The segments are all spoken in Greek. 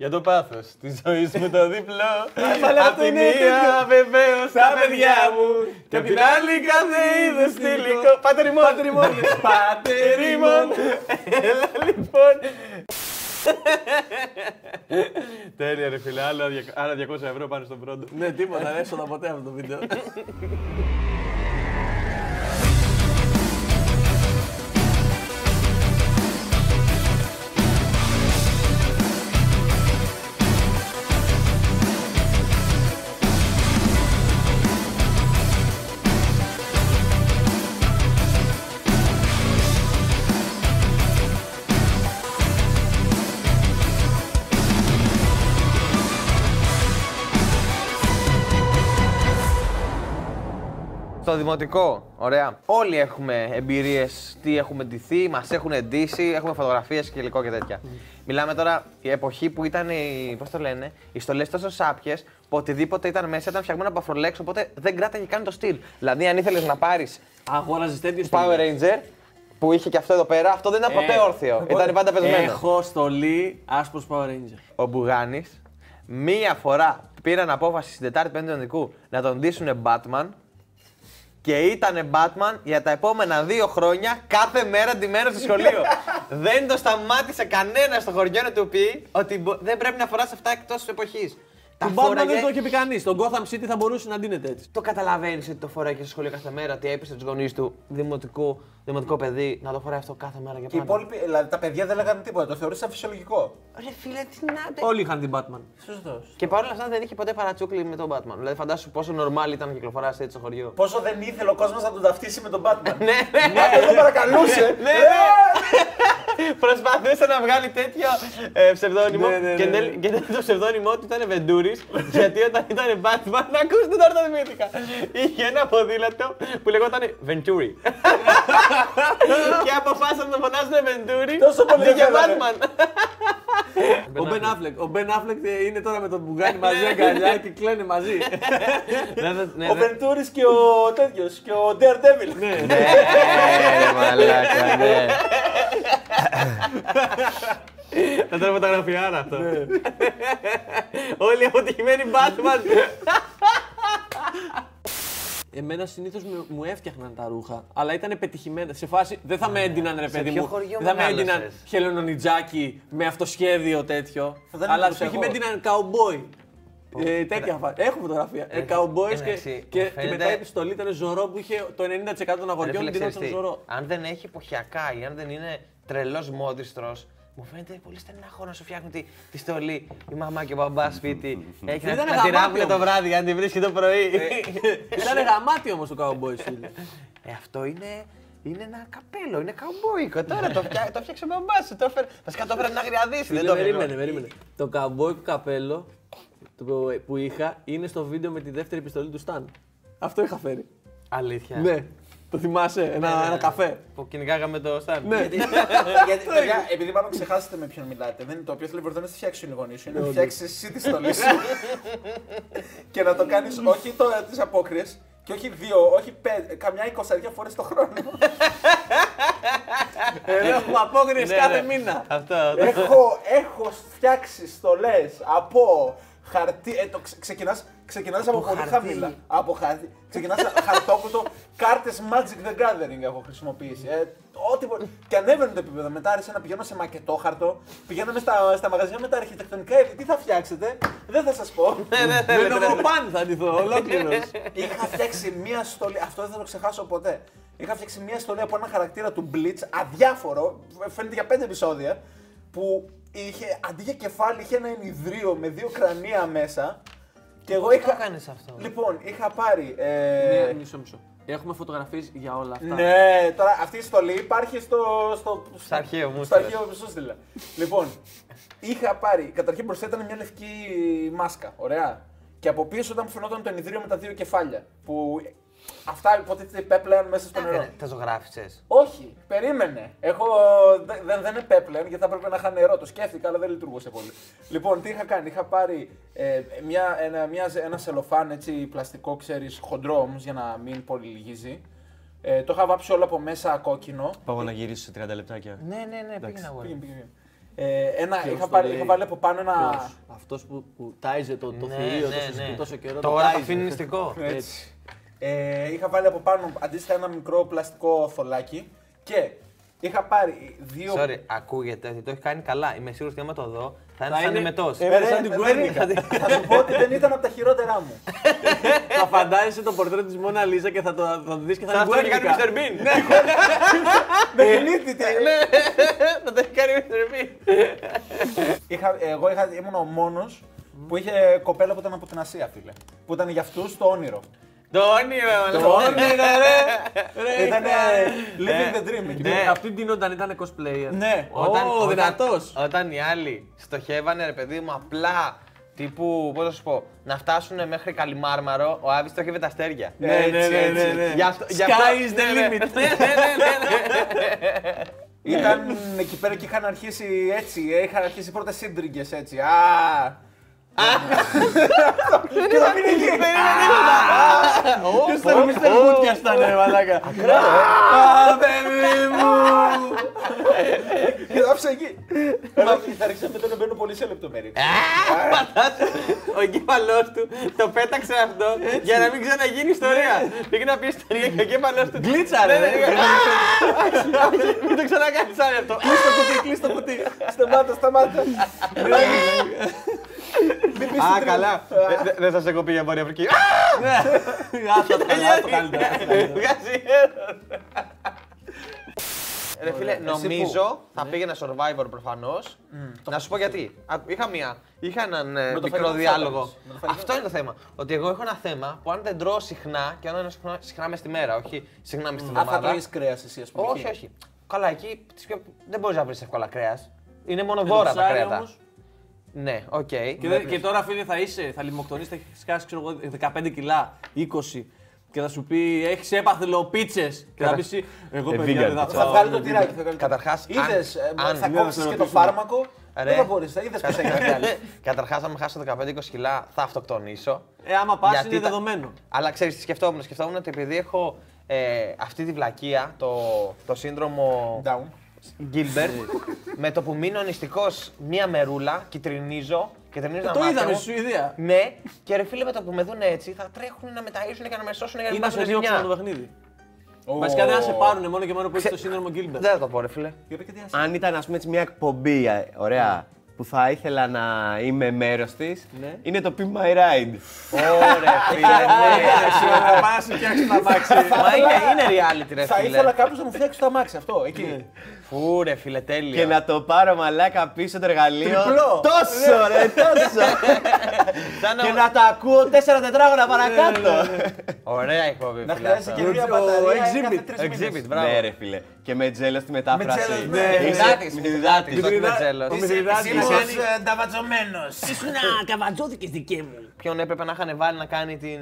Για το πάθος της ζωής μου το διπλό. αλλά Απ' αυτό τη είναι μία τέτοιο. βεβαίως Στα παιδιά μου Και απ' την άλλη κάθε είδου υλικό. Πάτε ρημόν. Πάτε ρημόν. Πάτε ρημόν. Έλα λοιπόν. Τέλεια ρε φίλε, άλλα δια- άλλα 200 ευρώ πάνω στον πρώτο. Ναι, τίποτα, δεν έσοδα ποτέ αυτό το βίντεο. Στο δημοτικό, ωραία. Όλοι έχουμε εμπειρίες, τι έχουμε ντυθεί, μας έχουν ντύσει, έχουμε φωτογραφίες και υλικό και τέτοια. Μιλάμε τώρα η εποχή που ήταν οι. Πώς το λένε, οι στολές τόσο σάπιες που οτιδήποτε ήταν μέσα ήταν φτιαγμένο από αφρολέξ, οπότε δεν κράταγε καν το στυλ. Δηλαδή, αν ήθελες να πάρεις Αγόραζες τέτοιες Power Ranger που είχε και αυτό εδώ πέρα, αυτό δεν ήταν ποτέ όρθιο. Ήταν πάντα πεσμένο. Έχω στολή άσπρος Power Ranger. Ο Μπουγάνης μία φορά πήραν απόφαση στην Τετάρτη Πέμπτη Ονδικού να τον ντύσουν Batman και ήταν Batman για τα επόμενα δύο χρόνια κάθε μέρα ντυμένος στο σχολείο. δεν το σταμάτησε κανένας στο χωριό να του πει ότι μπο- δεν πρέπει να φοράς αυτά εκτός εποχής. Τα Τον Batman φόραγε- δεν το είχε πει κανείς. Στον Gotham City θα μπορούσε να ντύνεται έτσι. Το καταλαβαίνεις ότι το φοράει και στο σχολείο κάθε μέρα, ότι έπεισε τους γονείς του δημοτικού, δημοτικό παιδί να το φοράει αυτό κάθε μέρα για Και οι πάντα. υπόλοιποι, δηλαδή τα παιδιά δεν λέγανε τίποτα, το θεωρούσαν φυσιολογικό. Ρε φίλε, τι να Όλοι είχαν την Batman. Σωστός. Και παρόλα αυτά δεν είχε ποτέ παρατσούκλι με τον Batman. Δηλαδή φαντάσου πόσο normal ήταν να κυκλοφορά έτσι στο χωριό. Πόσο δεν ήθελε ο κόσμος να τον ταυτίσει με τον Batman. ναι, ναι. Ναι, δεν παρακαλούσε. Ναι, ναι. Προσπαθούσε να βγάλει τέτοιο ε, ψευδόνυμο Ναι, ναι, και, ναι, τελ- και το ψευδόνυμό του ήταν Βεντούρη. Γιατί όταν ήταν Batman, να ακούσετε τώρα το θυμήθηκα. Είχε ένα ποδήλατο που λεγόταν Venturi. και αποφάσισαν να τον φωνάζουν Venturi. Τόσο πολύ αντί για θέλανε. Batman. Ο Ben Affleck. Ο Ben Affleck ε, είναι τώρα με τον Μπουγάνι μαζί αγκαλιά και κλαίνε μαζί. Ναι, ναι, ναι, Ο ναι. Βεντούρη και ο τέτοιος και ο Daredevil. Ναι. Ε, μαλάκα, ναι. Θα ήταν φωτογραφιάρα αυτό. Όλοι αποτυχημένοι Batman. Εμένα συνήθως μου έφτιαχναν τα ρούχα, αλλά ήταν πετυχημένα. Σε φάση δεν θα με έντυναν ρε παιδί ποιο μου. χωριό Δεν θα με μεγάλωσες; έντυναν χελονονιτζάκι με αυτοσχέδιο τέτοιο. δεν Αλλά ήμουν π.χ. εγώ. με έντυναν καουμπόι. Ε, τέτοια φάση. Έχω φωτογραφία. Ε, cowboys και, εντάξει, και, μου και φαίνεται- μετά η επιστολή ήταν ζωρό που είχε το 90% των Ρε αγοριών φίλε, την ξέρεις ήταν τι, ζωρό. αν δεν έχει εποχιακά ή αν δεν είναι τρελός μόδιστρος, μου φαίνεται πολύ στενάχο να σου φτιάχνουν τη, τη στολή η μαμά και ο μπαμπάς σπίτι. Έχεις να, Ήταν να τη γαμάτι ράβουνε το όμως. βράδυ, αν τη βρίσκει το πρωί. Ήταν γαμάτι όμως το cowboy φίλε. ε, αυτό είναι, είναι ένα καπέλο, είναι καουμπόικο. Τώρα το, φτιά, το φτιάξε ο μπαμπά σου. Το έφερε, βασικά το έφερε να γριαδίσει. Δεν Φίλε, το περίμενε, έφερε. περίμενε. Το καμπόικο καπέλο το- που είχα είναι στο βίντεο με τη δεύτερη επιστολή του Σταν. Αυτό είχα φέρει. Αλήθεια. Ναι. Το θυμάσαι, ένα, ένα καφέ; Που κυνηγάγαμε το Σταν. Ναι. Γιατί, παιδιά, επειδή πάνω ξεχάσετε με ποιον μιλάτε, δεν είναι το οποίο θέλει να στη φτιάξει οι γονεί σου. Είναι να φτιάξεις εσύ τη στολή σου. και να το κάνεις όχι τις απόκριες και όχι δύο, όχι πέντε, καμιά εικοσαριά φορές το χρόνο. Εδώ έχουμε απόκριες Ναι, κάθε ναι. μήνα. Αυτό. έχω, έχω φτιάξει στολές από χαρτί. Ε, το ξε, ξεκινάς, ξεκινάς από, πολύ χαρτί. χαμηλά. Από χαρτί. Ξεκινάς χαρτόκουτο, κάρτες Magic the Gathering έχω χρησιμοποιήσει. Ε, ό,τι μπο- Και ανέβαινε το επίπεδο. Μετά άρχισα να πηγαίνω σε μακετόχαρτο. Πηγαίναμε στα, στα μαγαζιά με τα αρχιτεκτονικά είδη. Τι θα φτιάξετε, δεν θα σας πω. Με νομοπάν θα ντυθώ, ολόκληρος. Είχα φτιάξει μία στολή, αυτό δεν θα το ξεχάσω ποτέ. Είχα φτιάξει μία στολή από ένα χαρακτήρα του Blitz, αδιάφορο, φαίνεται για πέντε επεισόδια, που είχε, αντί για κεφάλι είχε ένα ενιδρίο με δύο κρανία μέσα. Και εγώ Πώς είχα. το έκανες αυτό; Λοιπόν, είχα πάρει. Ε... Ναι, Μισό, μισό. Έχουμε φωτογραφίες για όλα αυτά. Ναι, τώρα αυτή η στολή υπάρχει στο. Στο, Στο αρχείο μου Στο στείλε. αρχείο μου σου στείλα. λοιπόν, είχα πάρει. Καταρχήν μπροστά ήταν μια λευκή μάσκα. Ωραία. Και από πίσω ήταν που φαινόταν το ενιδρίο με τα δύο κεφάλια. Που αυτά υποτίθεται υπέπλεαν μέσα στο νερό. Τα ζωγράφισες. Όχι, περίμενε. Έχω, δε- δεν, δεν επέπλεαν γιατί θα έπρεπε να είχα νερό. Το σκέφτηκα, αλλά δεν λειτουργούσε πολύ. Λοιπόν, τι είχα κάνει. Είχα πάρει ε, μια, ένα, μια, ένα σελοφάν έτσι, πλαστικό, ξέρεις, χοντρό όμως για να μην πολύ λυγίζει. Ε, το είχα βάψει όλο από μέσα κόκκινο. Πάω να γυρίσω σε 30 λεπτάκια. Ναι, ναι, ναι, πήγαινε αγόρι. Πήγαινε, πήγαινε. Ε, ένα, Ποιος είχα, το πάρει, λέει; είχα βάλει από πάνω ένα. Αυτός που, που τάιζε το, το Ναι, θηρίο, ναι, το συζητεί ναι. τόσο καιρό. Τώρα το το τάιζε. αφήνει νηστικό. Έτσι. Ε, είχα βάλει από πάνω αντίστοιχα ένα μικρό πλαστικό θολάκι και είχα πάρει δύο. Sorry, ακούγεται ότι το έχει κάνει καλά. Είμαι σίγουρος ότι άμα το δω θα είναι Θα σαν είναι- εμετός. Ε, Ε, ρε, σαν την δεν Guernica. ήταν. Θα σου πω ότι δεν ήταν από τα χειρότερά μου. Θα φαντάζεσαι το πορτρέτο της Μόνα Λίζα και θα το, θα το δεις και θα Θα είναι το έχει κάνει Guernica. Mr. Bean. Με γεννήθητε. Θα το έχει κάνει Mr. Bean. Είχα, εγώ είχα, ήμουν ο μόνος που είχε κοπέλα που ήταν από την Ασία, φίλε. Που ήταν για αυτούς το όνειρο. Το όνειρο, Το όνειρο, ρε! Ήταν Ρε, living the dream. εκεί. Ναι, αυτή την όταν ήταν cosplayer. Ναι. Ω, δυνατός. Όταν οι άλλοι στοχεύανε, ρε παιδί μου, απλά τύπου, πώς να σου πω, να φτάσουν μέχρι Καλιμάρμαρο, ο Άβης στοχεύε τα αστέρια. Ναι, ναι, ναι, ναι, ναι. Γι' αυτό- γι' Sky αυτό- is the ναι, ναι. limit. Ναι, ναι, ναι, ναι. Ήταν εκεί πέρα και είχαν αρχίσει έτσι. Είχαν αρχίσει οι πρώτες σύντριγγε έτσι. Α! Και θα μείνει εκεί. Ποιος ήταν ο Mr. Κούτιας ήταν, ρε μαλάκα. Α, παιδί μου. Και θα άφησα εκεί. Αλλά θα άρχισα μετά να μπαίνω πολύ σε λεπτομέρειες. Ο εγκέφαλός του το πέταξε αυτό για να μην ξαναγίνει ιστορία. Πήγε να πει ιστορία και ο εγκέφαλός του. Γκλίτσα, ρε. Ναι, ναι, ναι. Μην το ξανακάνεις άλλο αυτό. Κλείς το κουτί, κλείς το κουτί. Σταμάτα, σταμάτα. Α, καλά. Δεν- Δεν θα σε κοπεί για Βόρεια Αφρική. Ναι. Άστο το καλύτερα, άστο το καλύτερα. Βγάζει έρωτα. Ρε φίλε, Εσύ νομίζω θα πήγαινε survivor προφανώς. Να σου πω γιατί. Α, Είχα μία. Είχα έναν ε, το μικρό φαγητό διάλογο. θα έπαιρνες. Με το φαγητό Αυτό είναι το θέμα. Ότι εγώ έχω ένα θέμα που αν δεν τρώω συχνά και αν είναι συχνά, συχνά μες τη μέρα, όχι συχνά μες τη Α, θα εβδομάδα. τρώει κρέας εσύ, ας πούμε. Όχι, εκεί. όχι. Καλά, εκεί τις πιο- δεν μπορείς να βρεις εύκολα κρέας. Είναι μόνο δώρα τα ψάρι κρέατα. όμως; Ναι, οκ. Και, δεν- και τώρα φίλε θα είσαι, θα λιμοκτονείς, θα έχεις σκάσει ξέρω εγώ 15 κιλά, 20 και θα σου πει έχεις έπαθλο πίτσες και θα πεις εσύ, εγώ Ε, παιδιά vegan δεν θα pizza. Θα φάω. βγάλει το τυράκι. θα βγάλει το- Καταρχάς, αν- Είδες, ε, αν- θα Ναι, κόψεις να σε και το ρωτήσουμε. φάρμακο. Ρε. Δεν θα μπορείς, θα είδες πως έχει να βγάλει. Καταρχάς, αν χάσω 15-20 κιλά, θα αυτοκτονήσω. Ε, άμα πας Γιατί είναι τα- δεδομένο. Αλλά ξέρεις τι σκεφτόμουν; Σκεφτόμουν ότι επειδή έχω ε, αυτή τη βλακεία, το, το σύνδρομο Down. Gilbert, με το που μείνω νηστικός μία μερούλα, κυτρινίζω και τρινίζω τα Το μάτια είδαμε μου. στη Σουηδία. Ναι, και ρε φίλε με το που με δουν έτσι θα τρέχουν να με ταΐσουν και να με σώσουν για να Ή μην να σε πάθουν διώξουν ζημιά. από το παιχνίδι. Βασικά δεν θα σε πάρουν μόνο και μόνο που έχεις το σύνδρομο Gilbert. Δεν θα το πω ρε φίλε. Για πες και τι ας- Αν ήταν ας πούμε έτσι μια εκπομπή, ε, ωραία, που θα ήθελα να είμαι μέρος της, Ναι. είναι το Be My Ride. Ωραία φίλε, ναι. Θα πάει να σου φτιάξεις τα μάξι. Μα είναι, είναι reality ρε Θα φίλε. ήθελα κάποιος να μου φτιάξει το αμάξι αυτό, εκεί. Φου ρε φίλε, τέλεια. Και να το πάρω μαλάκα πίσω το εργαλείο. Τριπλό. Τόσο ρε, τόσο. Σαν να- και να το ακούω τέσσερα τετράγωνα παρακάτω. Ωραία εκπομπή Να φίλε. χρειάζεσαι αυτό. και μια Ο μπαταρία exhibit. κάθε τρεις Exhibit, μήνες. μπράβο. Ναι ρε φίλε. Και με τζέλος στη μετάφραση. τζέλος, ναι. Είσαι- Μυθιδάτης, μυθιδάτης. μυθιδάτης, όχι με Μυθιδά- τζέλος. ο Μυθιδάτης Ήμουν κάνει- ε, νταβατζωμένος. Ήσουν καβατζώθηκες δικέ μου. Ποιον έπρεπε να είχαν βάλει να κάνει την.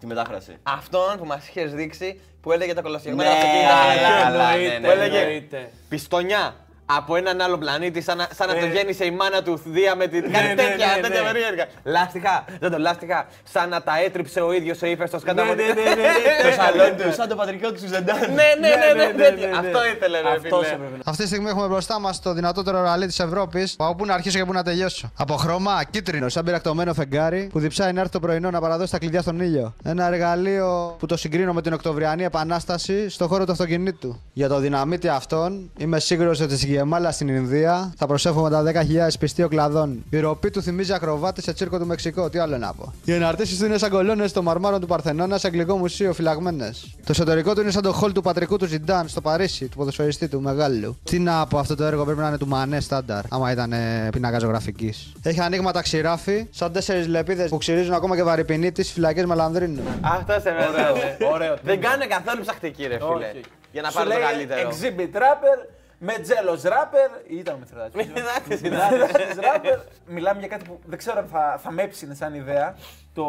Τη μετάφραση. Αυτόν που μας είχες δείξει που έλεγε τα κολοσιαγμένα Ναι, αυτοκίνητα. καλά, καλά, ναι, Εννοείται, ναι, Που έλεγε εννοείται. πιστονιά από έναν άλλο πλανήτη, σαν να, σαν να το Ε. γέννησε η μάνα του Δία με την. Κάτι ναι, τέτοια, ναι, τέτοια ναι. περίεργα. Λάστιχα, δεν το λάστιχα, σαν να τα έτριψε ο ίδιος ο ύφεστος κατά Ναι, από ναι, την- ναι, ναι, ναι, Το ναι. σαλόνι του, σαν το πατρικό του Ζεντάν. Ναι, ναι, ναι, ναι, ναι, ναι, ναι. Αυτό ήθελε, ρε Αυτός φίλε. έπρεπε να- Αυτή τη στιγμή έχουμε μπροστά μας το δυνατότερο ραλί της Ευρώπης. Από πού να αρχίσω και πού να τελειώσω. Από χρώμα κίτρινο, σαν πυρακτωμένο φεγγάρι που διψάει να έρθει το πρωινό να παραδώσει τα κλειδιά στον ήλιο. Ένα εργαλείο που το συγκρίνω με την Οκτωβριανή Επανάσταση στον χώρο του αυτοκινήτου. Για το δυναμίτι αυτόν είμαι σίγουρος ότι στην Γεμάλα στην Ινδία θα προσέφουμε τα 10.000 πιστείο κλαδών. Η ροπή του θυμίζει ακροβάτη σε τσίρκο του Μεξικό. Τι άλλο να πω. Οι εναρτήσεις του είναι σαν κολόνες στο μαρμάρο του Παρθενώνας σε αγγλικό μουσείο φυλαγμένες. Το εσωτερικό του είναι σαν το χολ του πατρικού του Ζιντάν στο Παρίσι, του ποδοσφαιριστή του μεγάλου. Τι να πω, αυτό το έργο πρέπει να είναι του Μανέ στάνταρ, άμα ήταν ε, πίνακας ζωγραφικής. Έχει ανοίγματα ξηράφι, σαν τέσσερις λεπίδες που ξυρίζουν ακόμα και βαρυπινή τη φυλακές Μελανδρίνου. Αυτό σε βέβαια. Ωραίο. Δεν κάνει καθόλου ψαχτική, ρε φίλε. Όχι. Για να Σου πάρει το λέει καλύτερο. Exhibit rapper με jealous rapper. Ή ήταν ο Μηθριδάτης. Μυθιδάτης είναι. Μηθριδάτης rapper. Μιλάμε για κάτι που δεν ξέρω αν θα, θα με έψινε σαν ιδέα. Το,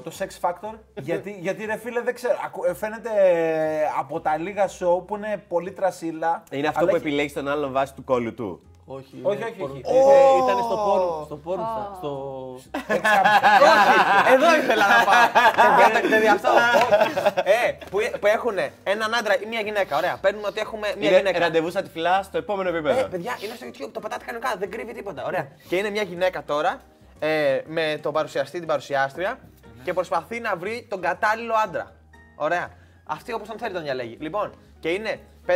το Sex Factor. γιατί, γιατί ρε φίλε δεν ξέρω. ακου- ε, Φαίνεται ε, από τα λίγα show που είναι πολύ τρασίλα. Είναι αυτό αλλά που έχει- επιλέγεις τον άλλον βάση του κόλλου του. Όχι, Όχι, είναι όχι, πορν- όχι. Ε, Ήταν στο πόρν. Στο πόρν. Στο. Όχι, εδώ ήθελα να πάω. Δεν πέταξε δι' αυτό. Ε, που, που έχουν έναν άντρα ή μια γυναίκα. Ωραία, παίρνουμε ότι έχουμε μια Είναι γυναίκα. ραντεβού στα τυφλά στο επόμενο επίπεδο. Ε, παιδιά, είναι στο YouTube, το πατάτε κανονικά, δεν κρύβει τίποτα. Ωραία. Και είναι μια γυναίκα τώρα ε, με τον παρουσιαστή, την παρουσιάστρια και προσπαθεί να βρει τον κατάλληλο άντρα. Ωραία. Αυτή όπως τον θέλει τον διαλέγει. Λοιπόν, και είναι 5-6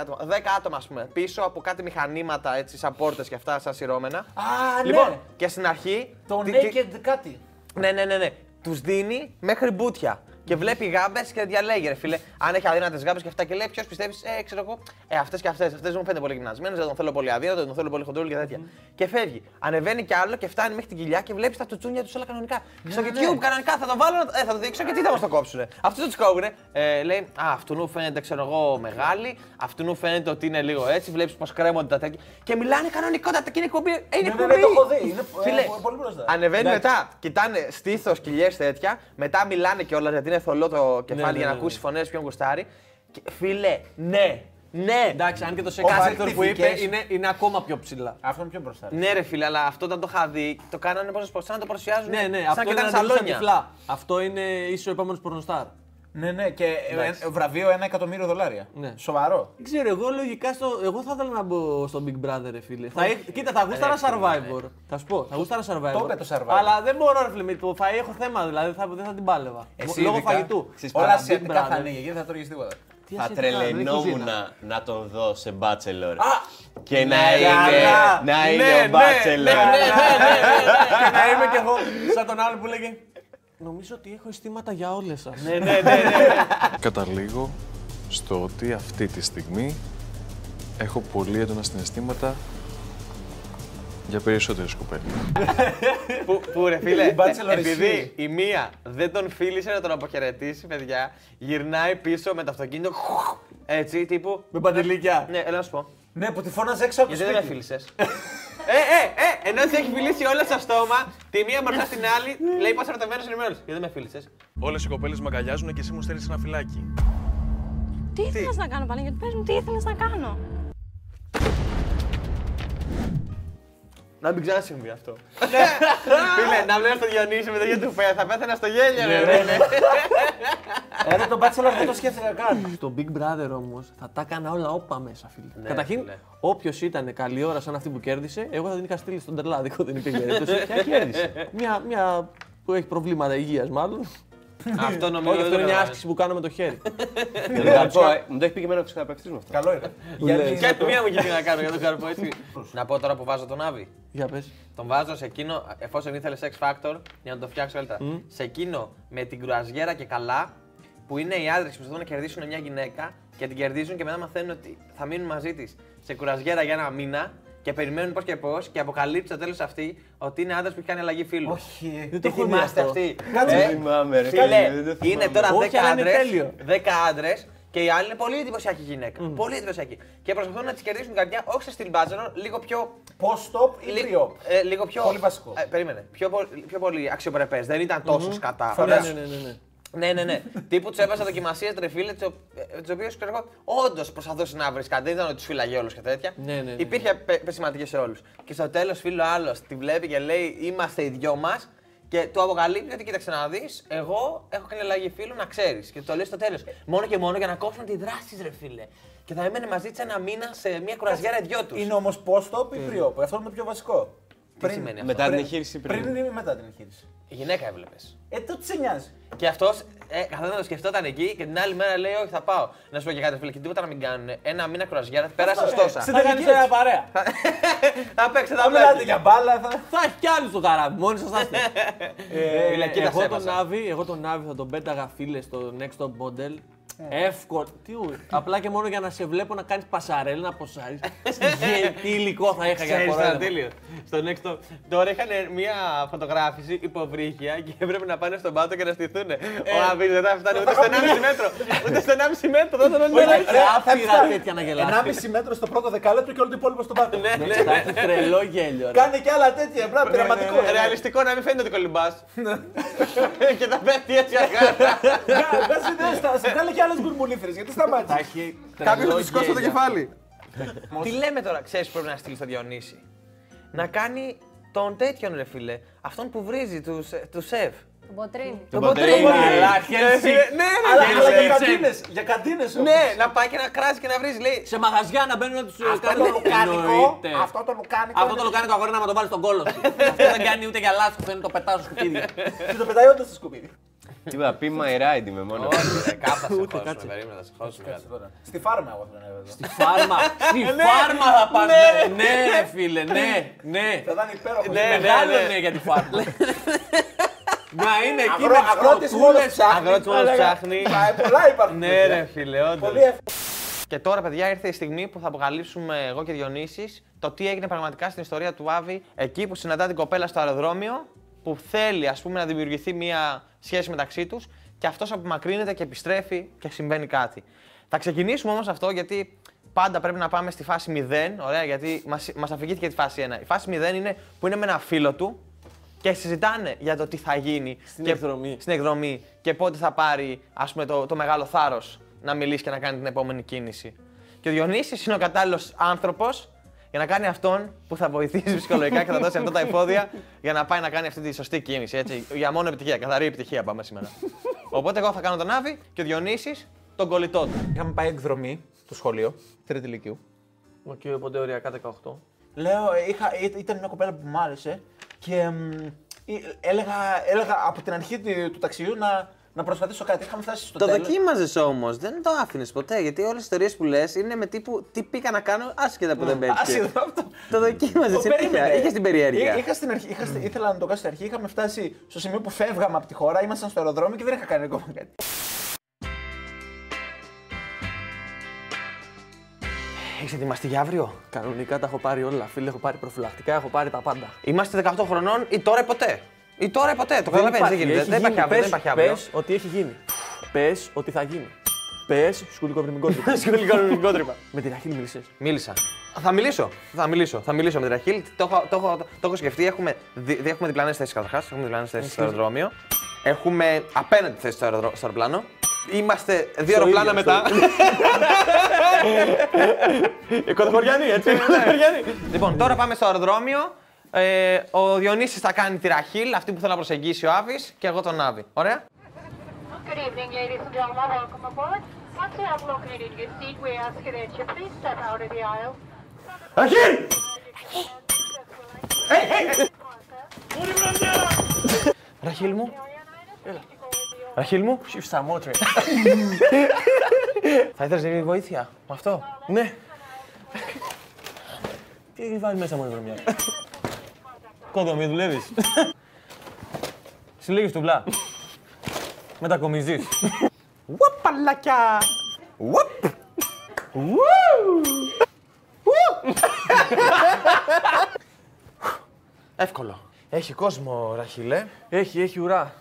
άτομα, 10 άτομα ας πούμε, πίσω από κάτι μηχανήματα έτσι, σαν πόρτες και αυτά, σαν σειρώμενα. Α, λοιπόν, ναι. και στην αρχή. Το τι- naked κάτι. ναι, ναι, ναι, ναι. Τους δίνει μέχρι μπούτια. Και βλέπει γάμπες και διαλέγει, ρε φίλε. Αν έχει αδύνατες γάμπες και αυτά και λέει, ποιος πιστεύεις, ε, ξέρω εγώ, ε, αυτές και αυτές. Αυτές δεν μου φαίνεται πολύ γυμνασμένες, δεν τον θέλω πολύ αδύνατο, δεν τον θέλω πολύ χοντρόλ και τέτοια. Και φεύγει. Ανεβαίνει κι άλλο και φτάνει μέχρι την κοιλιά και βλέπει τα τουτσούνια τους όλα κανονικά. Στο YouTube κανονικά θα το βάλω, ε, θα το δείξω και τι θα μας το κόψουνε. Αυτού τους κόβουνε. Ε, λέει, Α, αυτού νου φαίνεται, ξέρω εγώ, μεγάλη. Αυτού νου φαίνεται ότι είναι λίγο έτσι. Βλέπεις πως κρέμονται τα τέτοια. Και μιλάνε κανονικότατα και είναι εκπομπή. Ε, είναι Ναι, ναι, εκπομπή. ναι, το έχω δει. Είναι, ε, Φίλε, πολύ μπροστά. Ανεβαίνει Εντάξει. μετά, κοιτάνε στήθος, κοιλιές τέτοια. Μετά μιλάνε κιόλας γιατί είναι θολό το κεφάλι ναι, για να ναι, ακούσει φωνές ποιον γουστάρει. Και, φίλε, ναι, ναι. Εντάξει, αν και το Ο sex sector που είπε Verification. είναι, είναι ακόμα πιο ψηλά. Αυτό είναι πιο μπροστά. Ναι, ρε φίλε, αλλά αυτό όταν το είχα δει, το κάνανε πώ να σαν να το παρουσιάζουν. Ναι, ναι, σαν αυτό και είναι ήταν ραντεβού στα σαλόνια. τυφλά. Αυτό είναι ίσω ο επόμενος πορνοστάρ. Ναι, ναι, και ε, βραβείο ένα εκατομμύριο δολάρια. Ναι. Σοβαρό. Δεν ξέρω, εγώ λογικά στο. Εγώ θα ήθελα να μπω στο Big Brother, ρε φίλε. Θα... έχ- Κοίτα, θα γούσταρα Survivor. Θα σου πω, θα γούσταρα Survivor. Το είπε το Survivor. Αλλά δεν μπορώ, ρε φίλε, με το φαΐ έχω θέμα, δηλαδή θα, δεν θα την πάλευα. Εσύ Λόγω ειδικά, φαγητού. Ξέρεις, Όλα παρά ασιατικά Big θα Brother. ανοίγει γιατί δεν θα τρώγεις τίποτα. Τι Θα ασιατικά, δεν έχει τρελαινόμουν κουζίνα. να, να τον δω σε Bachelor. Α! Και να Ναι, είναι, καλά. να Ναι, είναι ναι, ο Bachelor. ναι, ναι, ναι, ναι, ναι. Και να είμαι κι εγώ σαν τον άλλο που λέγε Νομίζω ότι έχω αισθήματα για όλες σας. Ναι, ναι, ναι, ναι. Καταλήγω στο ότι αυτή τη στιγμή έχω πολύ έντονα συναισθήματα για περισσότερες κοπέλες. που, που ρε φίλε, Η Bachelor επειδή εσύ. η μία δεν τον φίλησε να τον αποχαιρετήσει, παιδιά, γυρνάει πίσω με το αυτοκίνητο. Έτσι, τύπου. Με παντελίκια. Ναι, έλα να σου πω. Ναι, που τη φώναζε έξω από το Γιατί δεν με σπίτι. φίλησες; ε, ε, ε, ενώ σε έχει φιλήσει όλα στο στόμα, τη μία μπροστά στην άλλη, λέει πα ερωτευμένος είναι μέρο. Γιατί δεν με φίλησες; Όλες οι κοπέλες με αγκαλιάζουν και εσύ μου στέλνεις ένα φυλάκι. Τι; ήθελες να κάνω, Παναγιώτη, πες μου, τι ήθελες να κάνω. Να μην ξανασυμβεί αυτό. Φίλε, να βλέπω το Διονύση με το YouTube, θα πέθανα στο γέλιο, ρε. ρε. Ε, το Bachelor δεν το σκέφτηκα καν. Στο Big Brother όμως θα τα έκανα όλα όπα μέσα, φίλε. Καταρχήν, φίλε. όποιος ήταν καλή ώρα σαν αυτή που κέρδισε, εγώ θα την είχα στείλει στον τερλάδικο, δεν υπήρχε περίπτωση. Και κέρδισε; μια, μια που έχει προβλήματα υγείας, μάλλον. Αυτό νομίζω Όχι, δεν αυτό είναι το μια καταλαβαίνω. άσκηση που κάνω με το χέρι. Για τον καρπό, ε, Μου το έχει πει και εμένα ο ψυχοθεραπευτής μου αυτό. Καλό είναι. Και του μία μου γίνει να κάνω για τον καρπό, έτσι. Να πω τώρα που βάζω τον Άβη. Για πες. Τον βάζω σε εκείνο, εφόσον ήθελε X Factor, για να το φτιάξω καλύτερα. Σε εκείνο με την κρουαζιέρα και καλά, που είναι οι άντρες που προσπαθούν να κερδίσουν μια γυναίκα και την κερδίζουν και μετά μαθαίνουν ότι θα μείνουν μαζί της σε κουραζιέρα για ένα μήνα και περιμένουν πώς και πώς και αποκαλύπτει στο τέλος αυτή ότι είναι άντρας που έχει κάνει αλλαγή φίλου. Όχι. Δεν το Τι έχω δει θυμάστε αυτό. αυτοί. Δεν Ε, θυμάμαι, ρε. Φίλε, δεν το είναι θυμάμαι. τώρα 10 Όχι, αλλά είναι άντρες. τέλειο. 10 άντρες και η άλλη είναι πολύ εντυπωσιακή γυναίκα. Πολύ εντυπωσιακή. Και προσπαθούν να τη κερδίσουν την καρδιά, όχι σε στυλ Bachelor, λίγο πιο. Post-op ή Λι- pre-op; ε, λίγο πιο. Πολύ βασικό. Ε, περίμενε. Πιο, πολύ- πιο πολύ αξιοπρεπές. Δεν ήταν τόσο σκατά. Ναι, Ωραία. ναι, ναι, ναι, ναι. Ναι, ναι, ναι. Τύπου τους έβαζα δοκιμασίες τρεφίλε, τι οποίε ξέρω εγώ, όντως προσπαθούσε να βρεις κάτι. Δεν ήταν ότι τους φύλαγε όλους και τέτοια. Ναι, ναι, ναι. Υπήρχε πε, πεσηματική σε όλους. Και στο τέλος, φίλο άλλος τη βλέπει και λέει: Είμαστε οι δυο μας. Και του αποκαλύπτει ότι κοίταξε να δεις, εγώ έχω κάνει αλλαγή φίλου να ξέρεις. Και του το λέει στο τέλος. Μόνο και μόνο για να κόψουν τη δράση, ρε φίλε. Και θα έμενε μαζί της ένα μήνα σε μια κουραζιέρα οι δυο τους. Είναι όμως post-op ή pre-op. Αυτό είναι το πιο βασικό. Τι σημαίνει αυτό; Μετά την εγχείρηση πριν. Πριν ή μετά την εγχείρηση; Η γυναίκα έβλεπες. Ε, τότε σε νοιάζει. Και αυτός ε, καθόταν να το σκεφτόταν εκεί και την άλλη μέρα λέει: Όχι, θα πάω. Να σου πω και κάτι, φίλε, και τίποτα να μην κάνουν. Ένα μήνα κουραζιέρα, πέρασε ρε. τόσα. Σε Θα κάνεις ένα παρέα. Θα παίξει, θα Θα μιλάτε παίξει. για μπάλα. Θα... Θα έχει κι άλλου στο καράβι, μόνοι σας είστε. Ε, Φίλε, κοίτα, εγώ, σε τον έβαζα. Άβη, εγώ τον Άβη θα τον πέταγα φίλε στο Next Top Model. Εύκολο. Τι ου, Απλά και μόνο για να σε βλέπω να κάνεις πασαρέλ, να ποσάρεις. Τι υλικό θα είχα για Ξέρεις, κορόιδο. ήταν τέλειο. Στο next top. Τώρα είχαν μια φωτογράφηση υποβρύχια και έπρεπε να πάνε στον πάτο και να στηθούν. Ο Άβη δεν θα φτάνει ούτε στο 1,5 μέτρο. Ούτε στο 1,5 μέτρο, δεν τον Ρε, ονειρεύει. θα άπειρα τέτοια να γελάσει. 1,5 μέτρο στο πρώτο δεκάλεπτο και όλο το υπόλοιπο στον πάτο. Ναι, ναι. Θα έχει τρελό γέλιο. ρε. Κάνει και άλλα τέτοια. Μπράβο, πειραματικό. Ρεαλιστικό να μην φαίνεται ότι κολυμπάς. Και θα πέφτει έτσι αργά. Βγάζει ιδέες, θα σε βγάλει και άλλες γκουρμουλίφερε. Γιατί Θα σταμάτησε. έχει Κάποιος θα τρελό τη σκότωσε το γέλιο. κεφάλι. Τι λέμε τώρα, ξέρεις πρέπει να στείλει στο Διονύση. Να κάνει τον τέτοιον ρε φίλε. Αυτόν που βρίζει τους τους σεφ. Τον Ποτρίνη. Τον Ποτρίνη. Αλλά Χέλσι. Ναι, ρε, Αλλά, φίλε. αλλά για Χέλσι. καντίνες, για καντίνες όμως. Ναι, να πάει και να κράζει και να βρει, λέει. Σε μαγαζιά να μπαίνουν να του Αυτό το λουκάνικο, αυτό το λουκάνικο, Αυτό το είναι- λουκάνικο αγόρι να με το βάλει στον κόλο σου. Αυτό δεν κάνει ούτε για λάσπη, φαίνεται το πετάω στο σκουπίδι. και το πετάει όντως στο σκουπίδι. Τι είπα, be my ride είμαι μόνο. Όχι, ρε, κάπου θα σε χώσουμε. Περίμενα, θα σε χώσουμε. Κάτσε τώρα. Στη φάρμα εγώ τον έβαζα. Στη φάρμα. Στη φάρμα θα πας. Ναι, ναι, ρε φίλε, ναι, ναι. Θα ήταν υπέροχο. Ναι, ναι, Μεγάλο ναι. ναι για τη φάρμα. Να είναι εκεί Αγρό- με τις αγρότης μόνος κοτούλες. ψάχνει. Αγρότης μόνος έλεγα. ψάχνει. Α, ε, Πολλά υπάρχουν. Ναι, παιδιά. ρε, φίλε, όντως. Πολύ εύκολο. Και τώρα, παιδιά, ήρθε η στιγμή που θα αποκαλύψουμε εγώ και Διονύσης το τι έγινε πραγματικά στην ιστορία του Άβη εκεί που συναντά την κοπέλα στο αεροδρόμιο που θέλει, ας πούμε, να δημιουργηθεί μια σχέση μεταξύ τους και αυτός απομακρύνεται και επιστρέφει και συμβαίνει κάτι. Θα ξεκινήσουμε όμως αυτό γιατί πάντα πρέπει να πάμε στη φάση 0, ωραία, γιατί μας, μας αφηγήθηκε τη φάση 1. Η φάση 0 είναι που είναι με ένα φίλο του και συζητάνε για το τι θα γίνει Στην και, εκδρομή. στην εκδρομή και πότε θα πάρει ας πούμε, το, το μεγάλο θάρρος να μιλήσει και να κάνει την επόμενη κίνηση. Και ο Διονύσης είναι ο κατάλληλος άνθρωπος για να κάνει αυτόν που θα βοηθήσει ψυχολογικά και θα δώσει αυτά τα εφόδια για να πάει να κάνει αυτή τη σωστή κίνηση. Έτσι, για μόνο επιτυχία, καθαρή επιτυχία πάμε σήμερα. Οπότε εγώ θα κάνω τον Άβη και ο Διονύσης τον κολλητό του. Είχαμε πάει εκδρομή στο σχολείο, τρίτη ηλικίου. Οκ, οπότε οριακά 18. Λέω, ε, είχα, ή- ήταν μια κοπέλα που μου άρεσε και μ, ε, έλεγα, έλεγα από την αρχή του, του ταξιδιού να, να προσπαθήσω κάτι. Είχαμε φτάσει στο Το τέλος. δοκίμαζες όμως, δεν το άφηνες ποτέ. Γιατί όλες τις ιστορίες που λες είναι με τύπου τι πήγα να κάνω, άσχετα που δεν πέτυχε. Άσχετο αυτό. Το δοκίμαζες Το συνέχεια. περίμενε. Είχες την περιέργεια. Εί- Είχα στην αρχή, είχα, στη- ήθελα να το κάνω στην αρχή. Είχαμε φτάσει στο σημείο που φεύγαμε από τη χώρα, ήμασταν στο αεροδρόμιο και δεν είχα κάνει ακόμα κάτι. Έχεις ετοιμαστεί για αύριο; Κανονικά τα έχω πάρει όλα. Φίλε, έχω πάρει προφυλακτικά, έχω πάρει τα πάντα. Είμαστε 18 χρονών ή τώρα ή ποτέ; Ή τώρα ή ποτέ. Το καταλαβαίνεις, δεν γίνεται. έχει Δεν υπάρχει γίνει. αύριο. Δεν Πες- υπάρχει αύριο. Πες ότι έχει γίνει. Πες ότι θα γίνει. Πες σκουλικό βρυμικό τρύπα. Σχολικό ελληνικό τρύπα. Με τη Ραχίλ μίλησες. Μίλησα. Θα μιλήσω. Θα μιλήσω. Θα μιλήσω με την Ραχίλ. Το έχω, το έχω, το έχω σκεφτεί. Έχουμε, δι, δι- έχουμε διπλανές θέσεις καταρχάς. Έχουμε διπλανές θέσεις στο αεροδρόμιο. Έχουμε απέναντι θέση στο, αεροδρο- στο αεροπλάνο. Είμαστε δύο αεροπλάνα ίδιο, μετά. Κοντοχωριανή, έτσι. Κοντοχωριανή. λοιπόν, τώρα πάμε στο αεροδρόμιο. Ε, ο Διονύσης θα κάνει τη Ραχίλ, αυτή που θέλω να προσεγγίσει ο Άβης και εγώ τον Άβη. Ωραία. Good evening, ladies and gentlemen. Welcome aboard. Once you have located your seat, we ask that you please step out of the aisle. Ραχίλ! Ραχίλ μου. Ραχίλ μου. Σύφσα μότρε. Θα ήθελες λίγη βοήθεια με αυτό; Ναι. Τι έχει βάλει μέσα μου η βρωμιά. Κόδο, μη δουλεύεις. Συλλέγεις τουβλά. Μετακομιζείς. Παπαλάκια! Ουοπ! Εύκολο. Έχει κόσμο, Ραχίλε. Έχει, έχει ουρά.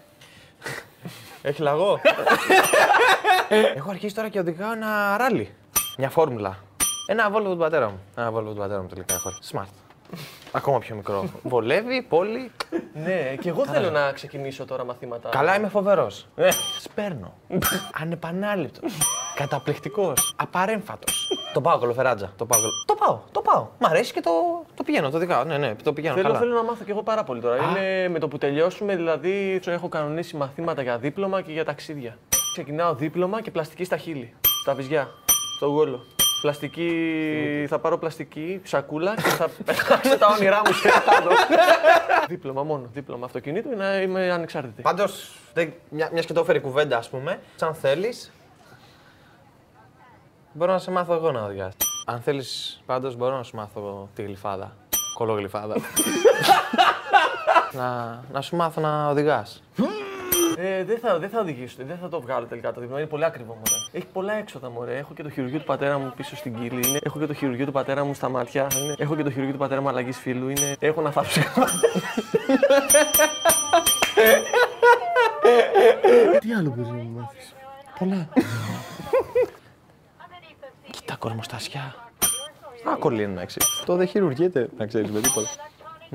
Έχει λαγό. Έχω αρχίσει τώρα και οδηγάω ένα ράλι. Μια φόρμουλα. Ένα βόλβο του πατέρα μου. Ένα βόλβο του πατέρα μου τελικά έχω. Smart. Ακόμα πιο μικρό. Βολεύει, πόλη. Ναι, και εγώ θέλω να ξεκινήσω τώρα μαθήματα. Καλά, είμαι φοβερός. Ναι. Σπέρνω. Ανεπανάληπτος. Καταπληκτικός. Απαρέμφατος. το πάω κολοφεράτζα. Το πάω. κολο- Το πάω. Το πάω. Μ' αρέσει και το, το πηγαίνω. Το δικά. Ναι, ναι, το πηγαίνω. Θέλω, καλά. θέλω να μάθω κι εγώ πάρα πολύ τώρα. Είναι με το που τελειώσουμε, δηλαδή έχω κανονίσει μαθήματα για δίπλωμα και για ταξίδια. Ξεκινάω δίπλωμα και πλαστική στα χείλη. Στα βυζιά. Στο γόλο. Πλαστική, θα πάρω πλαστική σακούλα και θα πετάξω τα όνειρά μου σε κάτω. δίπλωμα μόνο, δίπλωμα αυτοκινήτου ή να είμαι ανεξάρτητη. Πάντως, μια, μιας και το έφερε η κουβέντα, ας πούμε, αν θέλεις. Μπορώ να σε μάθω εγώ να οδηγά. Αν θέλεις, πάντως μπορώ να σου μάθω τη γλυφάδα. Κολογλυφάδα. να, να σου μάθω να οδηγάς. Ε, δεν θα, δεν θα οδηγήσω, δεν θα το βγάλω τελικά το δίπλωμα. Είναι πολύ ακριβό μωρέ. Έχει πολλά έξοδα μωρέ. Έχω και το χειρουργείο του πατέρα μου πίσω στην κύλη. Είναι. Έχω και το χειρουργείο του πατέρα μου στα μάτια. Είναι. Έχω και το χειρουργείο του πατέρα μου αλλαγής φίλου. Είναι. Έχω να θάψω. Τι άλλο μπορείς να μου μάθεις; Πολλά. Κοίτα κορμοστασιά. Άκολη είναι να ξέρεις. Το δεν χειρουργείται, να ξέρεις με τίποτα.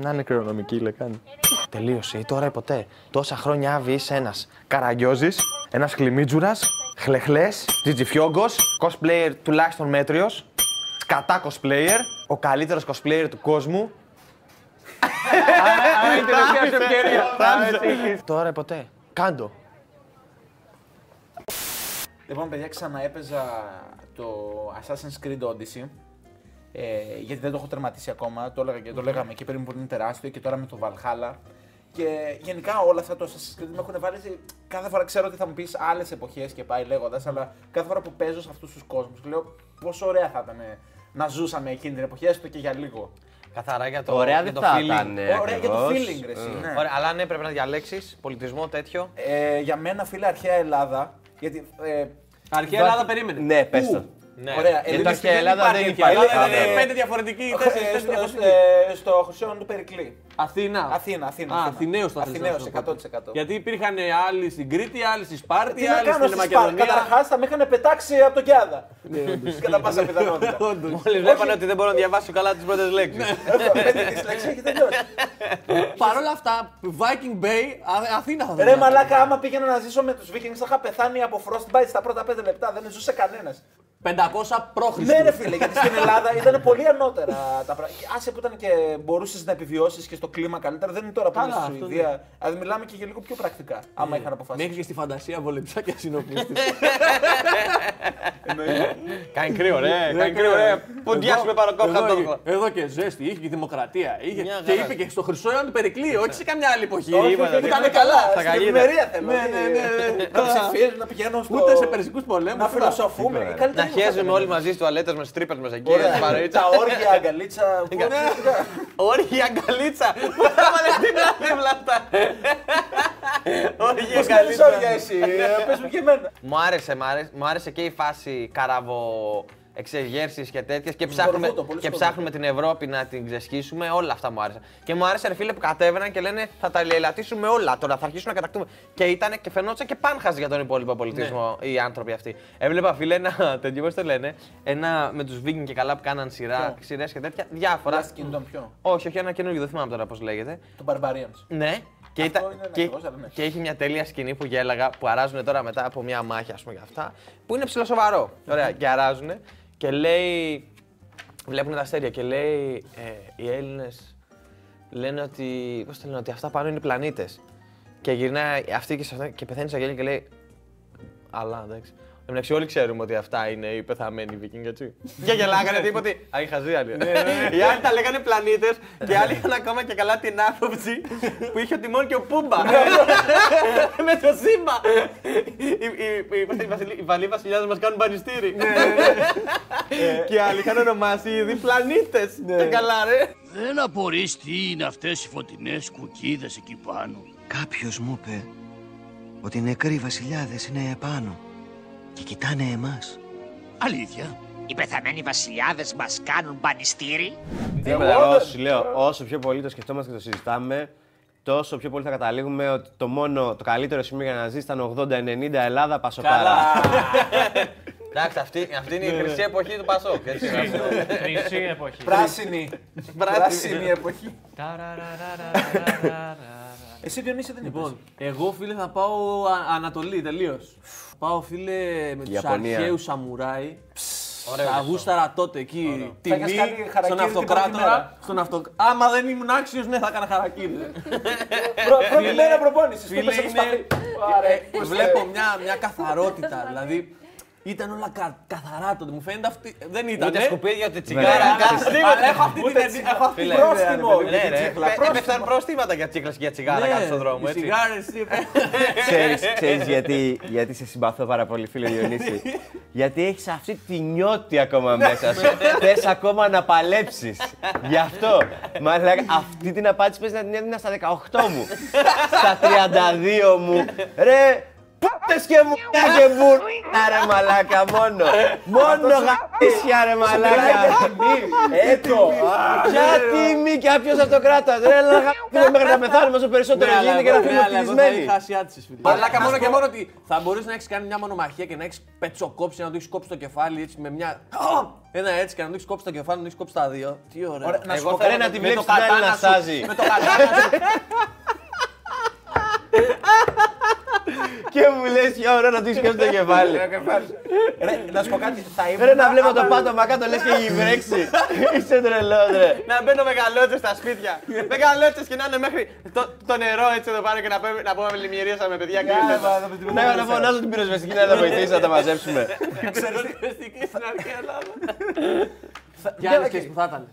Να είναι κρεονομική λεκάνη. Τελείωσε ή τώρα ή ποτέ. Τόσα χρόνια άβη είσαι ένας καραγκιόζης, ένας χλιμίτζουρας, χλεχλές, τζιτζιφιόγκος, cosplayer τουλάχιστον μέτριος, σκατά cosplayer, ο καλύτερος cosplayer του κόσμου. Άρα είναι η τελευταία σου ευκαιρία. Τώρα ή ποτέ. Κάντο. Λοιπόν, παιδιά, ξαναέπαιζα το Assassin's Creed Odyssey. Ε, γιατί δεν το έχω τερματίσει ακόμα. Το, έλεγα, και- το λέγαμε και πριν που είναι τεράστιο και τώρα με το Valhalla. Και γενικά όλα αυτά το Assassin's Creed με έχουν βάλει. σε- Κάθε φορά ξέρω ότι θα μου πεις άλλες εποχές και πάει λέγοντας, αλλά κάθε φορά που παίζω σε αυτούς τους κόσμους, λέω πόσο ωραία θα ήταν να ζούσαμε εκείνη την εποχή, έστω και για λίγο. Καθαρά για το, Ωραία για δεν το θα feeling. ήταν. ε, ωραία για το ακριβώς. feeling, ρε, εσύ, ναι. Ωραία, αλλά αν έπρεπε να διαλέξεις πολιτισμό τέτοιο. Ε, για μένα, φίλε, αρχαία Ελλάδα. Γιατί. Ε, Αρχαία Βα- Ελλάδα περίμενε. Ναι, πες Πού; το. Ναι. Ωραία, Γιατί Ελλήνες αρχαία Ελλάδα δεν Υπάρχει υπάρχει. Ελλάδα, Άντε. είναι πέντε διαφορετικοί, τέσσερις, Ε, τέσσερις στο, διαφορετικοί. ε, στο Χρυσόν του Περικλή. Αθήνα. Αθήνα, Αθήνα. Α, Αθήνα. Αθηναίος θα θες να Αθηναίος, σου πω. 100%. Γιατί υπήρχαν άλλοι στην Κρήτη, άλλοι στη Σπάρτη, Τι να άλλοι κάνω στην στη Σπάρτη. Μακεδονία. Καταρχάς θα με είχαν πετάξει από το Κιάδα. Κατά πάσα πιθανότητα. Μόλις βλέπανε ότι δεν μπορώ να διαβάσω καλά τις πρώτες λέξεις. Πέντε δυσλεξία και τελειώσει. Παρ' όλα αυτά, Viking Bay, Α- Αθήνα θα Ρε θέλαμε. μαλάκα, άμα πήγαινα να ζήσω με τους Vikings θα είχα πεθάνει από frostbite στα πρώτα 5 λεπτά. Δεν ζούσε κανένας. 500 π.Χ. Ναι, ρε φίλε, γιατί στην Ελλάδα ήταν πολύ ανώτερα τα πράγματα. Άσε που ήταν και μπορούσες να επιβιώσεις και στο κλίμα καλύτερα. Δεν είναι τώρα που Καλά, είναι στη αυτό Σουηδία. Δηλαδή μιλάμε και για λίγο πιο πρακτικά. Άμα είχαν αποφασίσει. Μέχρι και στη φαντασία βολεψάκια συνοπλιστή. Κάνει κρύο, ρε. Κάνει κρύο, ρε. Ποντιάσουμε πάνω κόμμα εδώ, το εδώ και ζέστη, είχε και δημοκρατία. Είχε... Μια Και χαρά. είπε και στο Χρυσό αιώνα του Περικλή, όχι σε καμιά άλλη εποχή. Όχι, Είπε, όχι, όχι, Ήταν όχι, καλά. Στην Καγίδα. ευημερία θέλω. Ναι, ναι, ναι, ναι. Να ψηφίζω, να πηγαίνω στο. Ούτε σε περσικού πολέμους. Να φιλοσοφούμε. Η καλύτερη Να μου θα χέζουμε ήταν. όλοι μαζί στι τουαλέτε μα, τρύπες μας εκεί. Ωραία. στην παροίτσα. Τα όργια, αγκαλίτσα. Όργια αγκαλίτσα. Πού θα βάλε την άδευλα αυτά. Όργια Πώ κάνεις αγκαλίτσα. όργια εσύ, ε, πες μου και εμένα. Μου άρεσε, μου άρεσε, μου άρεσε και η φάση καραβο εξεγέρσεις και τέτοιες και, ψάχνουμε, Σκορβούτο, πολύ και σκορβούτο. ψάχνουμε την Ευρώπη να την ξεσχίσουμε. Όλα αυτά μου άρεσαν. Και μου άρεσε, ρε φίλε, που κατέβαιναν και λένε θα τα λαιλατίσουμε όλα. Τώρα θα αρχίσουμε να κατακτούμε. Και ήταν και φαινόταν και πάνχαζ για τον υπόλοιπο πολιτισμό οι άνθρωποι αυτοί. Έβλεπα, φίλε, ένα τέτοιο, πώς το λένε, ένα με τους Βίγκιν και καλά που κάναν σειρά, σειρές και τέτοια. Διάφορα. Last Kingdom ποιο; Όχι, όχι, ένα καινούργιο, δεν θυμάμαι τώρα πώς λέγεται. Το Barbarians. Ναι. Και, Αυτό ήταν, είναι ένα και, ακριβώς, αλλά ναι. και είχε μια τέλεια σκηνή που γέλαγα που αράζουν τώρα μετά από μια μάχη, ας πούμε, για αυτά. Που είναι ψηλοσοβαρό. Ωραία, και αράζουν. Και λέει. Βλέπουν τα αστέρια και λέει. Ε, οι Έλληνες λένε ότι. Πώς το λένε, ότι αυτά πάνω είναι πλανήτες. Και γυρνάει αυτή και, σε αυτά, και πεθαίνει στα γέλια και λέει. Αλλά εντάξει. Εν τω μεταξύ, όλοι ξέρουμε ότι αυτά είναι οι πεθαμένοι Βικίνγκ, έτσι. και γελάγανε τίποτε. Α, οι χαζοί άλλοι. Οι άλλοι τα λέγανε πλανήτες και οι άλλοι είχαν ακόμα και καλά την άποψη που είχε ο Τιμόν και ο Πούμπα. Με το σήμα. Οι- οι- οι- πώς είναι, οι βασιλεί- Οι βαλοί βασιλιάδες μας κάνουν πανιστήρι. Και οι άλλοι είχαν ονομάσει ήδη πλανήτες. Και καλά, ρε. Δεν απορείς τι είναι αυτές οι φωτεινές κουκίδες εκεί πάνω. Κάποιος μου είπε ότι οι νεκροί βασιλιάδες είναι επάνω και κοιτάνε εμάς. Αλήθεια. Οι πεθαμένοι βασιλιάδες μας κάνουν πανιστήρι. Τίποτα, εγώ σου λέω, όσο πιο πολύ το σκεφτόμαστε και το συζητάμε, τόσο πιο πολύ θα καταλήγουμε ότι το μόνο, το καλύτερο σημείο για να ζήσει ήταν 80-90 Ελλάδα Πασοκάρα. Εντάξει, αυτή, αυτή είναι η χρυσή εποχή του Πασόκ. έτσι. Χρυσή εποχή. Πράσινη. Πράσινη εποχή. Ταραραραραραραρα. Εσύ Διονύση δεν είπες. Λοιπόν, εγώ φίλε θα πάω α- Ανατολή τελείως. Πάω φίλε με τους Ιαπωνία. αρχαίους σαμουράι. Ωραίο Τα αυτό. γούσταρα τότε εκεί. Θα είχες Τιμή κάνει χαρακτήρι στον την αυτοκράτορα. πρώτη μέρα; Στον αυτο... Άμα δεν ήμουν άξιος, ναι, θα έκανα χαρακτήρι. Προ- Πρώτη μέρα προπόνησης. Φίλε, είναι. ε, βλέπω μια, μια καθαρότητα. Δηλαδή ήταν όλα κα, καθαρά τότε. Μου φαίνεται αυτή. Δεν ήταν. Ούτε ε. σκουπίδια, ούτε Ναι, τσιγάρα. αλλά έχω αυτή την εντύπωση. Έχω αυτή την Πρόστιμο. ιδέα, ρε παιδί. για την Ναι, ρε. τσίχλα, Ε, πρόστιμο. Έπεφταν προστήματα για τσίκλα και για τσιγάρα κάτω στον δρόμο. οι έτσι. σιγάρες, ξέρεις, ξέρεις γιατί, γιατί σε συμπαθώ πάρα πολύ φίλε Διονύση. γιατί έχεις αυτή τη νιώτη ακόμα μέσα σου. Θες ακόμα να παλέψεις. Γι' αυτό. Μαλάκα, αυτή την απάντηση πες να την έδινα στα 18 μου. στα 32 μου. Ρε, Πούτες και μου και μπουρ. Ρε μαλάκα μόνο. Μόνο γαμίσια ρε μαλάκα. Έτο. Ποια τιμή και ποιος αυτοκράτας. Ρε λαγα μέχρι να πεθάνουμε όσο περισσότερο γίνεται και να φύγουμε φτυλισμένοι. είχα ασιάτησες, φίλε. Μαλάκα μόνο και μόνο ότι θα μπορείς να έχεις κάνει μια μονομαχία και να έχεις πετσοκόψει, να το έχεις κόψει το κεφάλι έτσι με μια. Ένα έτσι και να το έχεις κόψει το κεφάλι, να το έχεις κόψει τα δύο. Τι ωραία. Ωραία, να σου Εγώ πω θέλω κάτι. να τη Με βλέπεις το την άλλη να κατάνα σου. στάζει. Με το κατάνα σου. και μου λες για ώρα να του και το κεφάλι. Ρε, να σου πω κάτι, θα ήμουν. Ρε να βλέπω το άμα- πάτωμα κάτω λες και έχει βρέξει. Είσαι τρελός, ρε. Να μπαίνω μεγαλότσε στα σπίτια. μεγαλότσε και να είναι μέχρι το, το νερό έτσι εδώ πάνω και να, πούμε, να πούμε λιμιερίασα με παιδιά και Ναι, να μα, δεν με Ναι, να φωνάζω την πυροσβεστική να τα βοηθήσει να τα μαζέψουμε. Ξέρεις τι, στην αρχαία Ελλάδα. Και άλλε σχέσει που θα ήταν.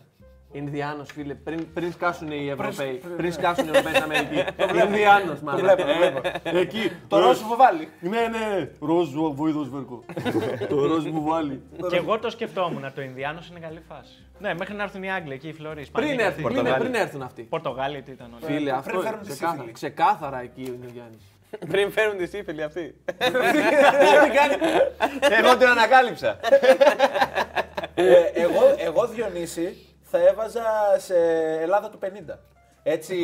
Ινδιάνος, φίλε, πριν, πριν σκάσουν οι Ευρωπαίοι. Πριν σκάσουν οι Ευρωπαίοι στην Αμερική. Ινδιάνος, Το μάλλον. βλέπω, το βλέπω. Εκεί. Το ροζ μου βάλει. Ναι, ναι. Ροζ βοήθο βέρκο. Το ροζ μου βάλει. Και εγώ το σκεφτόμουν. Το Ινδιάνος είναι καλή φάση. Ναι, μέχρι να έρθουν οι Άγγλοι εκεί, οι Φλωρί. Πριν έρθουν, ναι, πριν έρθουν αυτοί. Πορτογάλοι τι ήταν όλοι. Φίλε, πριν αυτό φέρουν τη ξεκάθαρα, σύφυλλη. ξεκάθαρα εκεί ο Ινδιάνη. Πριν φέρουν τη σύφυλλη αυτή. Εγώ την ανακάλυψα. Ε, εγώ, εγώ Διονύση θα έβαζα σε Ελλάδα του 50. Έτσι,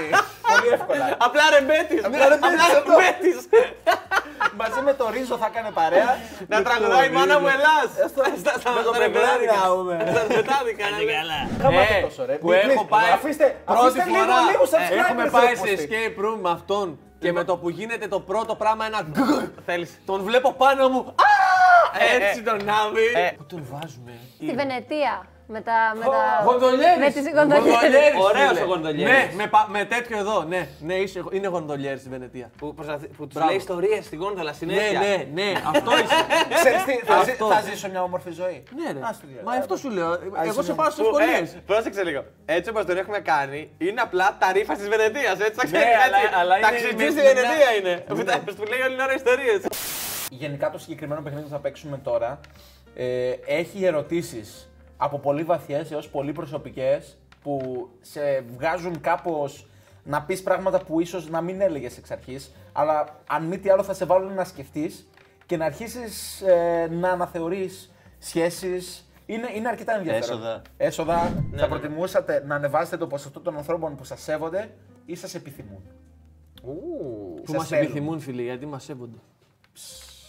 πολύ εύκολα. Απλά ρεμπέτη. Απλά ρεμπέτης, αυτό. Μαζί με το ρίζο θα κάνει παρέα. Να τραγουδάει η μάνα μου Ελλάς. Με το πεγκράνι να πούμε. Στα ρεμπετάδικα. Γαμάτε Ε, τόσο, ρε. που Μην έχω κλείσετε. πάει Αφήστε, πρώτη αφήστε λίγο, φορά. λίγο ε, subscribers, Έχουμε ρε, πάει σε πούστη. escape room με αυτόν και με το που γίνεται το πρώτο πράγμα ένα γκγκ, θέλεις. Τον βλέπω πάνω μου. Α! Έτσι τον άβει. Πού τον βάζουμε; Στη Βενετία. Με τα. Με τα... Γονδολιέρης. Με τις γονδολιέρες. Ωραίος φίλε. ο γονδολιέρης. Ναι, με, πα- με τέτοιο εδώ. Ναι, ναι είσαι, είναι γονδολιέρης στη Βενετία. Που, προσπαθεί- που τους Μπράβο. λέει ιστορίες στην γόνδολα Ναι, συνέχεια. ναι, ναι, αυτό είσαι. Ξέρεις τι, θα, ζει- Αυτό. θα ζήσω μια όμορφη ζωή; Ναι, ρε. Ας το διάλογο. Μα αυτό σου λέω. Εγώ είσαι σε μια- πάω στις Που, ευκολίε. ε, πρόσεξε λίγο. Έτσι όπως τον έχουμε κάνει, είναι απλά τα ρήφα της Βενετίας. Έτσι τα Ναι, ξέρεις. αλλά- αλλά είναι Ταξιτζή με στη την Βενετία μια- είναι. Που τα- Που λέει όλη την ώρα ιστορίες. Γενικά το συγκεκριμένο παιχνίδι που θα παίξουμε τώρα ε, έχει ερωτήσεις από πολύ βαθιές έως πολύ προσωπικές που σε βγάζουν κάπως να πεις πράγματα που ίσως να μην έλεγες εξ αρχής αλλά αν μη τι άλλο θα σε βάλουν να σκεφτείς και να αρχίσεις ε, να αναθεωρείς σχέσεις. Είναι, είναι αρκετά ενδιαφέρον. Έσοδα. Έσοδα. θα προτιμούσατε να ανεβάσετε το ποσοστό των ανθρώπων που σας σέβονται ή σας επιθυμούν; Που Σας μας θέλουν. επιθυμούν, φίλοι, γιατί μας σέβονται.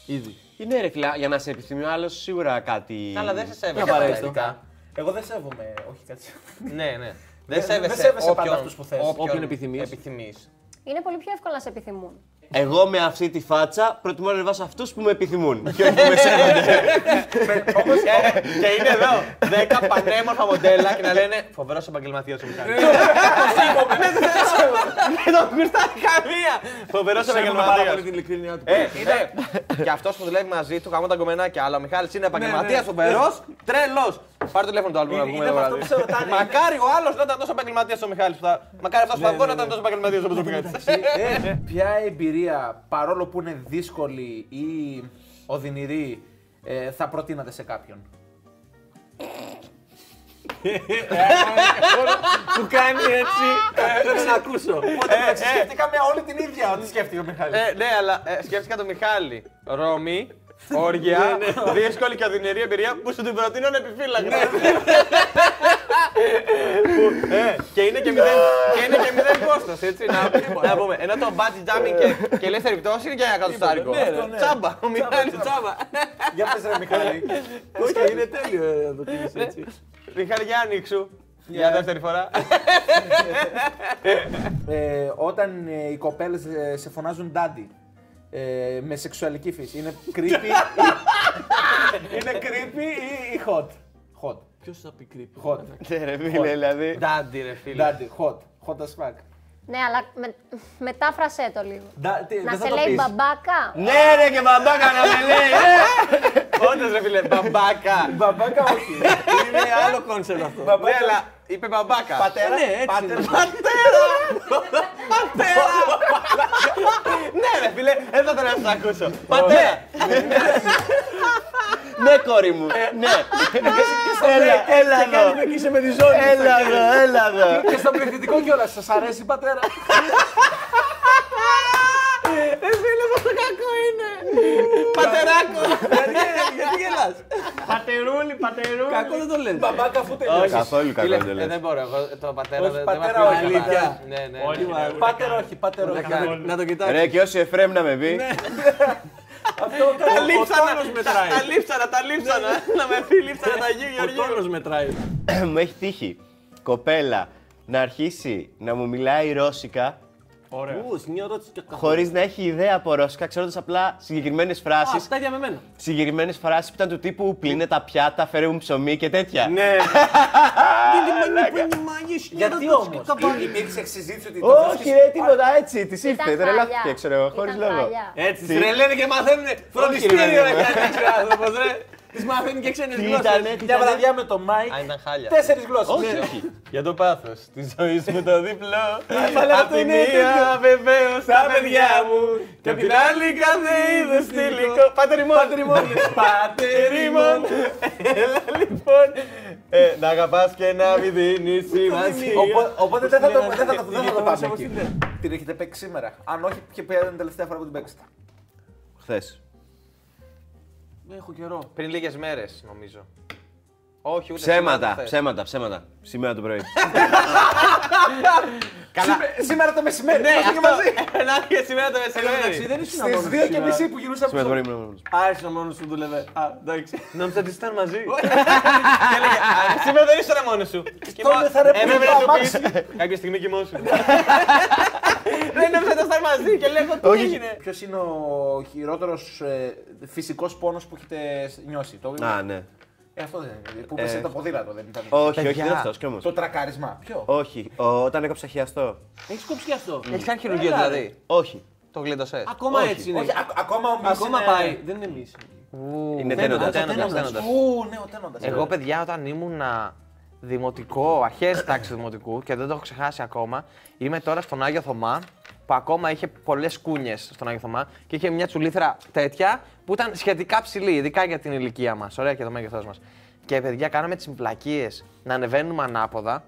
Ήδη. Είναι ρε φιλά, για να σε επιθυμεί ο άλλος σίγουρα κάτι. Αλλά δεν σε Δεν σέβεσαι. απαραίτητο. απαραίτητα. Εγώ δεν σέβομαι, όχι κάτι. Ναι, ναι. Δεν Δεν- σέβεσαι, δεν σέβεσαι πάντα όποιον- αυτούς που θες. Όποιον επιθυμείς. επιθυμείς. Είναι πολύ πιο εύκολο να σε επιθυμούν. Εγώ με αυτή τη φάτσα προτιμώ να ανεβάσω αυτού που με επιθυμούν. και όχι που με σέβονται. Ε, Και είναι εδώ 10 πανέμορφα μοντέλα και να λένε φοβερό επαγγελματία ο Μιχάλης. Δεν τον γουστάρει καμία. Φοβερό Σέβομαι πάρα επαγγελματία. πολύ την ειλικρίνειά του. Ε, είναι. και αυτό που δουλεύει μαζί του, γάμω τα κομμενάκια. Αλλά ο Μιχάλη είναι επαγγελματία, ναι. φοβερό, τρελό. Πάρε το τηλέφωνο του άλλου να Είναι- βγούμε είναι εδώ με αυτό βράδυ. που σε ρωτάνε, είναι- Μακάρι ο άλλος να ήταν τόσο επαγγελματίας ο Μιχάλης. Μακάρι αυτός που θα βγω να ήταν τόσο επαγγελματίας όπως ο Μιχάλης. Ε, Ποια εμπειρία, παρόλο που είναι δύσκολη ή οδυνηρή, ε, θα προτείνατε σε κάποιον; Που κάνει έτσι. Δεν ξανακούσω. Σκέφτηκαμε όλη την ίδια ό,τι σκέφτηκε ο Μιχάλης. Ε, ναι, αλλά ε, σκέφτηκα τον Μιχάλη. Ρώμη, όργια, δύσκολη και οδυνηρή εμπειρία που σου την προτείνω ανεπιφύλακτα. Που, ε, και είναι και μηδέν, και είναι και μηδέν κόστος, έτσι. Να, να πούμε. Ενώ το bungee jumping και, και ελεύθερη πτώση είναι και ένα εκατοστάρικο. Ναι, ρε. Τσάμπα, ο Μιχάλης τσάμπα. Για πες ρε Μιχάλη. Όχι, είναι τέλειο ε, να το πεις έτσι. Μιχάλη, για ανοίξου. Για δεύτερη φορά. Ε, όταν ε, οι κοπέλες ε, σε φωνάζουν daddy, ε, με σεξουαλική φύση, είναι creepy, είναι creepy ή, ή hot. Hot. Ποιος θα πει creepy. Hot. Ναι, ρε φίλε, δηλαδή. Ντάντι, ρε φίλε. Daddy, hot. Hot as fuck. Ναι, αλλά με, μετάφρασέ το λίγο. Da- τι, να δεν θα σε το λέει πεις. μπαμπάκα. Ναι, ρε και μπαμπάκα να με λέει. ε! Όντως ρε φίλε, μπαμπάκα. Μπαμπάκα όχι. Είναι άλλο concept αυτό. Ναι, αλλά είπε μπαμπάκα. Πατέρα, Ναι, έτσι πάτερ. είναι. Πατέρα! Πατέρα! Ναι ρε φίλε, δεν θα τον να σας ακούσω. Πατέρα! Ναι, κόρη μου. Ναι. Έλα, έλα εδώ. Εκεί είσαι με τη ζώνη. Έλα εδώ, έλα εδώ. Και στο πληθυντικό κιόλας, σας αρέσει πατέρα; Ρε φίλε, πόσο κακό είναι. Πατεράκο! Γιατί γελάς; Πατερούλη, πατερούλη. Κακό δεν το λες. Μπαμπάκα αφού τελειώσεις. Καθόλου κακό Φίλε, δεν το ε, λες. δεν μπορώ, εγώ το πατέρα Όχι, δεν πατέρα δεν μ' όχι, ακούει αλήθεια. καλά. Ναι, ναι. Όχι, ναι. ρε, Πάτερ όχι, πάτερ όχι. Να το κοιτάξεις. Ρε και όσοι Εφρέμ να με πει. Αυτό Τα λείψανα, τόνος μετράει. τα λείψανα, τα λείψανα. Να με πει λείψανα τα Αγίου Ο Γεωργίου. τόνος μετράει. Μου έχει τύχει κοπέλα να αρχίσει να μου μιλάει ρώσικα Ωραία. Ου, στην ερώτηση και καθόλου. Χωρίς να έχει ιδέα από ρώσικα, ξέροντας απλά συγκεκριμένες φράσεις. Α, τα ίδια με μένα. Συγκεκριμένες φράσεις που ήταν του τύπου πλύνε τα πιάτα, φέρε μου ψωμί και τέτοια. Ναι. Γιατί όμως; Υπήρξε συζήτηση ότι το Όχι, βρίσκεις- ρε, τίποτα έτσι. Τη Ήταν ήρθε, χάλια. τρελάθηκε, ξέρω εγώ, χωρίς Ήταν λόγο. χάλια. Έτσι, Τι; τρελαίνε και μαθαίνουν φροντιστήριο ρε, να ρε. κάνει ο άνθρωπος, ρε. Της μαθαίνει και ξένες Τι γλώσσες. ήτανε, τι Μια ήτανε; βραδιά με το Μάικ. Α, ήταν χάλια. Τέσσερις γλώσσες. Όχι, όχι. Για το πάθος της ζωής με το διπλό. αλλά Απ' αυτό τη είναι μία τέτοιο. βεβαίως τα παιδιά μου. Και απ' την άλλη κάθε είδου υλικό. Πάτε ρημόν. Πάτε ρημόν. Έλα λοιπόν. ε, Να αγαπάς και να μην δίνεις σημασία. Οπό- Οπότε δεν θα το δεν θα το- Τι δεν θα το γειτόνες πάμε όπως εκεί. είναι. Την έχετε παίξει σήμερα. Αν όχι, ποια ποια ήταν την τελευταία φορά που την παίξετε. Χθες. Έχω καιρό. Πριν λίγες μέρες, νομίζω. Όχι, ούτε Ψέματα, σήμερα, ούτε ψέματα, ψέματα. Σήμερα το πρωί. Καλά. Σήμε- Σήμερα το μεσημέρι. Ναι, είμαστε και αυτό. μαζί. Να και σήμερα το Εντάξει, μεσημέρι. δεν ήσουν Στις μόνος 2 και σήμερα. μισή που γυρούσαμε Σήμερα το πρωί στο- ήμουν μόνος. Α, ήσουν μόνος σου δούλευε. Α, εντάξει. Νόμιζα ότι ήσταν μαζί. Και έλεγε, «Α, Σήμερα δεν ήσουν μόνος σου. Τότε θα ρε που Έπρεπε το να του αμάξι. πεις, Κάποια στιγμή κοιμόσου. Δεν νόμιζα ότι ήσταν μαζί και λέω τι Όχι. έγινε; Ποιος είναι ο χειρότερος φυσικός πόνος που έχετε νιώσει. Το... Α, ναι. Ε, αυτό δεν είναι. Που πέσε το ποδήλατο, δεν ήταν. Όχι, όχι, Παιδιά. δεν είναι αυτός κι όμως. Το τρακάρισμα. Ποιο; Όχι, ο- όταν έκοψα χιαστό. Έχεις κόψει και αυτό. Έχεις κάνει χειρουργείο Έλα, ρε. δηλαδή. Όχι. Το γλίτωσες. Ακόμα Όχι. έτσι είναι. Όχι, α- ακόμα ο Μίς Ακόμα είναι- πάει. Δεν είναι εμεί. Είναι τένοντας, τένοντας. τένοντας, τένοντας. Ου, ναι, ο τένοντας. Εγώ, παιδιά, όταν ήμουν δημοτικό, αρχέ τάξη δημοτικού και δεν το έχω ξεχάσει ακόμα, είμαι τώρα στον Άγιο Θωμά που ακόμα είχε πολλές κούνιες στον Άγιο Θωμά και είχε μια τσουλήθρα τέτοια που ήταν σχετικά ψηλή, ειδικά για την ηλικία μας. Ωραία και το μέγεθός μας. Και παιδιά, κάναμε τις βλακίες να ανεβαίνουμε ανάποδα.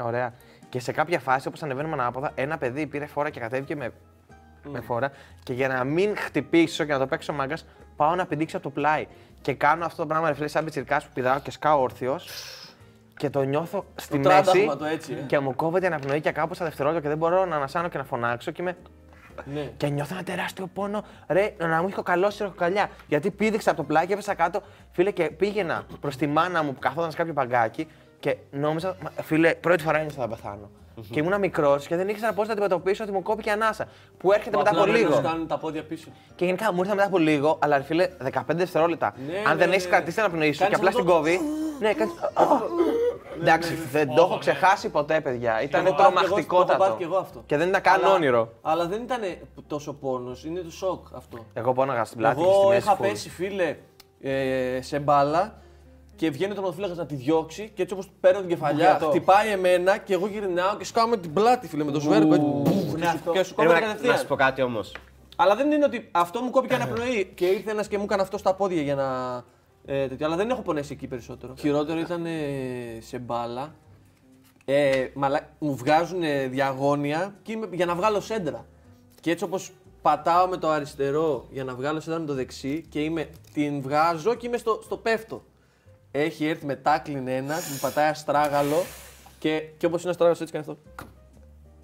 Ωραία. Και σε κάποια φάση, όπως ανεβαίνουμε ανάποδα, ένα παιδί πήρε φόρα και κατέβηκε με, με φόρα. Και για να μην χτυπήσω και να το παίξω μάγκας, πάω να πηδήξω από το πλάι. Και κάνω αυτό το πράγμα, ρε φίλε, σαν πιτσιρικάς που πηδάω και σκάω όρθιος. Και το νιώθω στη Το μέση. τράνταγμα το έτσι, ε. Και μου κόβεται η αναπνοή και κάπου στα δευτερόλεπτα και δεν μπορώ να ανασάνω και να φωνάξω. Και, είμαι... Ναι. και νιώθω ένα τεράστιο πόνο. Ρε, να μου είχε καλώσει η ροχοκαλιά. Γιατί πήδηξα από το πλάι και έπεσα κάτω. Φίλε, και πήγαινα προς τη μάνα μου που καθόταν σε κάποιο παγκάκι και νόμιζα, «Μα, φίλε, πρώτη φορά ένιωσα θα πεθάνω. Και ήμουν μικρός και δεν ήξερα πώς να αντιμετωπίσω ότι μου κόπηκε η ανάσα. Που έρχεται μετά από Απλά πρέπει να λίγο. σου κάνουν τα πόδια πίσω. Και γενικά μου ήρθε μετά από λίγο, αλλά ρε φίλε, 15 δευτερόλεπτα. Ναι, Αν δεν ναι, έχεις ναι. κρατήσει την αναπνοή σου Κάνεις και απλά αυτό στην το- κόβει. Ναι, κάνει. Εντάξει, δεν το έχω ξεχάσει ποτέ, παιδιά. Ήταν Το έχω πάθει κι εγώ- Το έχω τρομακτικότατο. πάθει και εγώ αυτό. Και δεν ήταν καν Αλλά- όνειρο. Αλλά δεν ήταν τόσο πόνος, είναι το σοκ αυτό. Εγώ πόναγα στην πλάτη και Εγώ στη μέση. είχα full. πέσει, φίλε, ε, σε μπάλα και βγαίνει ο τερματοφύλακα να τη διώξει και έτσι όπως παίρνω την κεφαλιά, Μπουγιατό. χτυπάει εμένα και εγώ γυρνάω και σκάω με την πλάτη, φίλε, με το σβέρκο. έτσι, μπουφ, και σου- Και σου κόβεται Περίμενα, Να κατευθείαν. σου πω κάτι όμως. Αλλά δεν είναι ότι αυτό μου κόπηκε αναπνοή και ήρθε ένας και μου έκανε αυτό στα πόδια για να. Ε, τέτοιο. Αλλά δεν έχω πονέσει εκεί περισσότερο. Χειρότερο ήταν ε, σε μπάλα. Ε, μαλα... Μου βγάζουν διαγώνια και είμαι, για να βγάλω σέντρα. Και έτσι όπως πατάω με το αριστερό για να βγάλω σέντρα με το δεξί και είμαι, την βγάζω και είμαι στο, στο πέφτο. Έχει έρθει με τάκλιν ένας, μου πατάει αστράγαλο και, και όπως είναι αστράγαλος έτσι κάνει αυτό.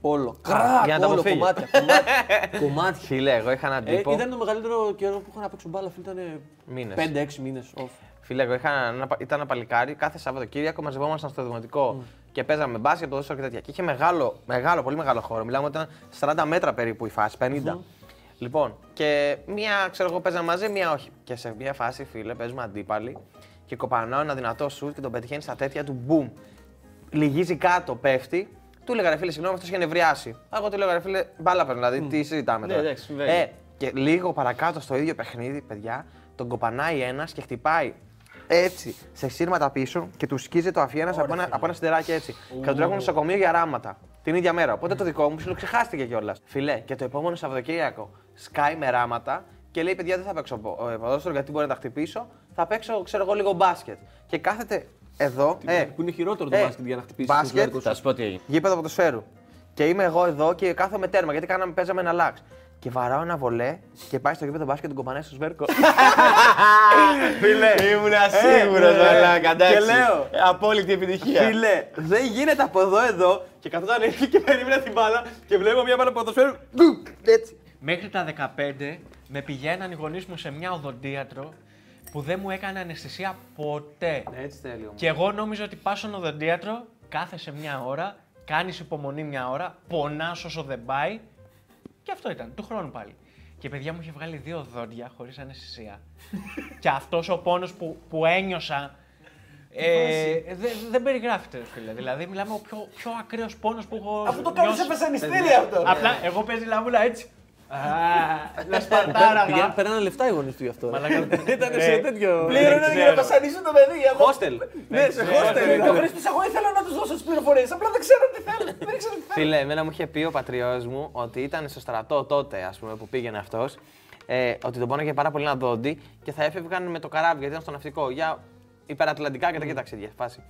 Όλο. Κρακ, για να τα όλο, αποφύγει. κομμάτια. κομμάτια. κομμάτια. Φίλε, εγώ είχα έναν Ε, τύπο. ήταν το μεγαλύτερο καιρό που είχα να παίξω μπάλα, φίλε, ήταν Μήνες. 5-6 μήνες off. Φίλε, εγώ είχα ένα, πα- ήταν ένα παλικάρι. Κάθε Σαββατοκύριακο μαζευόμασταν στο δημοτικό και παίζαμε μπάσκετ, ποδόσφαιρο και τέτοια. Και είχε μεγάλο, μεγάλο, πολύ μεγάλο χώρο. Μιλάμε ότι ήταν 40 μέτρα περίπου η φάση, 50. Λοιπόν, και μία, ξέρω εγώ, παίζαμε μαζί, μία όχι. Και σε μία φάση, φίλε, παίζουμε αντίπαλοι και κοπανάω ένα δυνατό σουτ και τον πετυχαίνει στα τέτοια του μπουμ. Λυγίζει κάτω, πέφτει. Του έλεγα ρε φίλε, συγγνώμη, αυτός είχε νευριάσει. Εγώ του λέω ρε φίλε, μπάλα παίρνω, δηλαδή τι συζητάμε Ναι, τώρα. εντάξει, συμβαίνει. ε, και λίγο παρακάτω στο ίδιο παιχνίδι, παιδιά, τον κοπανάει ένας και χτυπάει έτσι σε σύρματα πίσω και του σκίζει το αφιένας από, ένα, από ένα σιδεράκι έτσι. Και τον τρέχουν στο νοσοκομείο για ράματα. Την ίδια μέρα. Οπότε το δικό μου ψιλοξεχάστηκε κιόλας. Φιλέ, και το επόμενο Σαββατοκύριακο σκάει με ράματα και λέει: Παιδιά, δεν θα παίξω πο- ε, ποδόσφαιρο γιατί μπορεί να τα χτυπήσω. Θα παίξω, ξέρω εγώ, λίγο μπάσκετ. Και κάθεται εδώ. Ε, Που είναι χειρότερο το ε, μπάσκετ για να χτυπήσεις. μπάσκετ, Θα σου πω τι έγινε. γήπεδο ποδοσφαίρου. Και είμαι εγώ εδώ και κάθομαι τέρμα γιατί κάναμε, παίζαμε ένα λάξ. Και βαράω ένα βολέ και πάει στο γήπεδο μπάσκετ και τον κομπανάει στο σβέρκο. Φίλε, ήμουν σίγουρος, Ε, ναι. μαλάκα. εντάξει. Και λέω, Ε, Απόλυτη επιτυχία. Φίλε, δεν γίνεται από εδώ εδώ και καθόταν εκεί και περίμενα την μπάλα και βλέπω μια μπάλα ποδοσφαίρου. γκου, Έτσι. Μέχρι τα 15 με πηγαίναν οι γονείς μου σε μια οδοντίατρο που δεν μου έκανε αναισθησία ποτέ. Έτσι θέλει όμως. Και εγώ νόμιζα ότι πας στον οδοντίατρο, κάθεσαι μια ώρα, κάνεις υπομονή μια ώρα, πονάς όσο δεν πάει Και αυτό ήταν, του χρόνου πάλι. Και παιδιά μου είχε βγάλει δύο δόντια χωρίς αναισθησία. και αυτός ο πόνος που, που ένιωσα. Ε, δεν δεν περιγράφεται, φίλε. Δηλαδή, μιλάμε ο πιο, πιο ακραίος πόνος που έχω. Αφού το κάνεις νιώσει. σε βασανιστήρια Παιδιά, αυτό. Απλά εγώ παίζει λαβούλα έτσι. Α, Να σπαρτάραγα. Πηγαίνουν- Παίρνανε λεφτά οι γονείς του γι' αυτό. Μαλάκα, Ήταν ε, σε τέτοιο. Πλήρωνε Δεν για να ξέρω. βασανίσουν το παιδί. Εγώ- Hostel. Ναι, σε hostel. Το Χρήστος, εγώ ήθελα να τους δώσω τις πληροφορίες. Απλά δεν ξέρω τι θέλω. Δεν ξέρω τι θέλω. Φίλε, εμένα μου είχε πει ο πατριός μου ότι ήταν στο στρατό τότε, ας πούμε, που πήγαινε αυτός. Ε, ότι τον πόναγε πάρα πολύ ένα δόντι και θα έφευγαν με το καράβι γιατί ήταν στο ναυτικό για υπερατλαντικά και τέτοια ταξίδια. Φάση.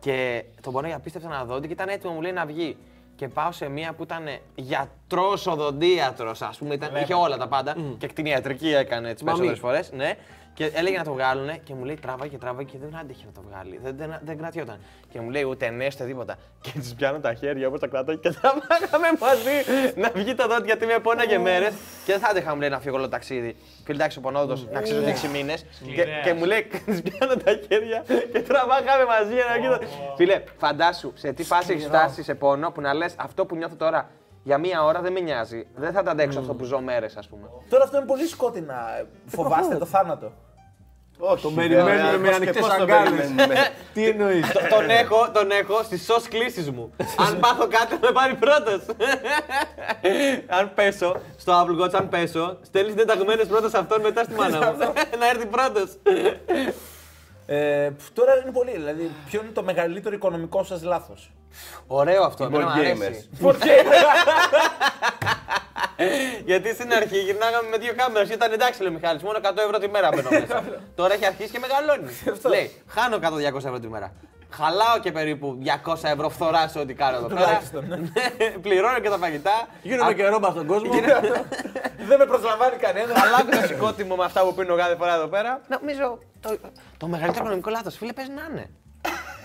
Και τον πόναγε απίστευτα ένα δόντι και ήταν έτοιμο, μου λέει να βγει. Και πάω σε μία που ήταν γιατρός οδοντίατρος, ας πούμε, ήταν, είχε όλα τα πάντα. Και κτηνιατρική έκανε τι Μαμή. περισσότερες φορές. Ναι. Και έλεγε να το βγάλουν και μου λέει τράβαγε, τράβαγε και δεν άντεχε να το βγάλει. Δεν, δεν, δεν κρατιόταν. Και μου λέει ούτε ναι, ούτε τίποτα. Και της πιάνω τα χέρια όπως τα κρατώ και τραβάγαμε μαζί να βγει το δόντι γιατί με πόναγε μέρες. Και δεν θα άντεχα, μου λέει, να φύγω όλο το ταξίδι. Φίλε, εντάξει, ο πονόδος να ξέρεις ότι 6 μήνες. Και, Σκληρέας. και μου λέει, της πιάνω τα χέρια και τραβάγαμε μαζί για να βγει το. Φίλε, φαντάσου σε τι φάση έχεις φτάσει σε πόνο που να λες αυτό που νιώθω τώρα για μία ώρα δεν με νοιάζει. Δεν θα τα αντέξω αυτό που ζω μέρες, ας πούμε. Τώρα αυτό είναι πολύ σκότεινα. Φοβάστε το θάνατο. Όχι, Το περιμένουμε με ανοιχτές αγκάλες. Τι εννοείς; τον, έχω, τον έχω στις σο κλήσει μου. αν πάθω κάτι, θα με πάρει πρώτος. αν πέσω στο Apple Watch, αν πέσω, στέλνεις συντεταγμένε πρώτα σε αυτόν μετά στη μάνα μου. να έρθει πρώτος. Ε, πφ, τώρα είναι πολύ. Δηλαδή, ποιο είναι το μεγαλύτερο οικονομικό σας λάθος; Ωραίο αυτό, Οι εμένα μου board αρέσει. Γιατί στην αρχή γυρνάγαμε με δύο κάμερες και ήταν εντάξει, λέει ο Μιχάλης, μόνο 100 ευρώ τη μέρα μπαίνω μέσα. Τώρα έχει αρχίσει και μεγαλώνει. λέει, χάνω 100-200 ευρώ τη μέρα. Χαλάω και περίπου 200 ευρώ φθορά σε ό,τι κάνω εδώ πέρα. Τουλάχιστον, ναι. Πληρώνω και τα φαγητά. Γίνομαι και ρόμπα στον κόσμο. Δεν με προσλαμβάνει κανένα. Χαλάω και το σηκώτιμο με αυτά που πίνω κάθε φορά εδώ πέρα. Νομίζω το, το μεγαλύτερο οικονομικό λάθος, φίλε, παίζει να είναι.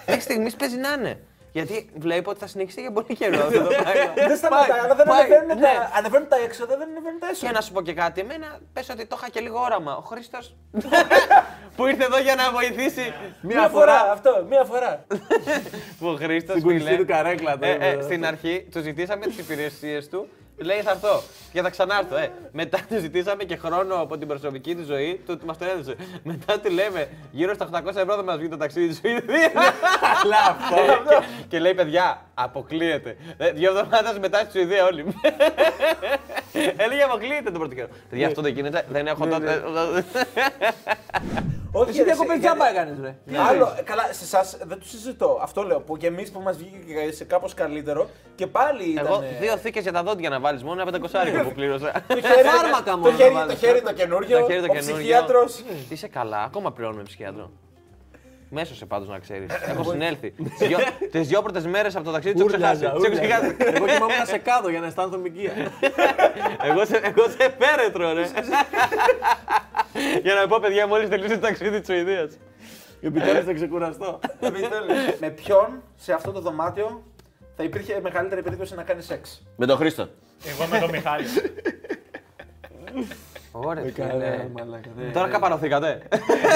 Μέχρι στιγμής παίζει να είναι. Γιατί βλέπω ότι θα συνεχιστεί για πολύ καιρό αυτό το πράγμα. Δεν σταματάει, αλλά δεν πάει, ανεβαίνουν ναι. τα- ανεβαίνουν τα έξοδα, δεν ανεβαίνουν τα Και έσοδα. να σου πω και κάτι, εμένα πες ότι το είχα και λίγο όραμα. Ο Χρήστος που ήρθε εδώ για να βοηθήσει. Μία φορά, αυτό, μία φορά. Που ο Χρήστος. Στην κουνιστή του καρέκλα. το είπε. στην αρχή του ζητήσαμε τις υπηρεσίες του. Λέει θα έρθω και θα ξανάρθω. Ε. Μετά του ζητήσαμε και χρόνο από την προσωπική του ζωή. Του μας τον έδωσε. Μετά του λέμε γύρω στα 800 ευρώ θα μας βγει το ταξίδι του Σουηδία. Αλλά αυτό. και, και λέει παιδιά, αποκλείεται. Ε, Δύο εβδομάδες μετά στη Σουηδία όλοι. Έλεγε αποκλείεται το πρώτο καιρό. Παιδιά, αυτό δεν γίνεται. Δεν έχω τότε. Όχι, Εσύ ρε, διακοπές σε- τζάμπα έκανες, ρε; Άλλο, ε, καλά, σε εσάς δεν το συζητώ. Αυτό λέω. Που και εμείς που μας βγήκε σε κάπως καλύτερο και πάλι ήταν. Εγώ δύο θήκες για τα δόντια να βάλεις μόνο ένα πεντακοσάρικο που πλήρωσα. Το χέρι, Φάρμακα το, μόνο χέρι, να το βάλεις. χέρι το καινούριο. Το χέρι το ο καινούργιο. ψυχίατρος. Είσαι καλά, ακόμα πληρώνουμε ψυχίατρο. Μέσω σε πάντως να ξέρεις. Έχω συνέλθει. Τις δυο- Τις δύο πρώτες μέρες από το ταξίδι τους έχω ξεχάσει. Ούρλιαζα, Τι έχω ούρλιαζα. ξεχάσει. Εγώ κοιμόμουν σε κάτω για να αισθάνθομαι οικία. Εγώ σε, εγώ σε πέρετρο, ρε. Για να πω, παιδιά, μόλις τελείωσε το ταξίδι της Σουηδίας. Επιτέλου θα ξεκουραστώ. με ποιον σε αυτό το δωμάτιο θα υπήρχε μεγαλύτερη περίπτωση να κάνεις σεξ; Με τον Χρήστο. Εγώ με τον Μιχάλη. Ωραία, Καλά, μαλάκα. δεν- Τώρα καπαρωθήκατε.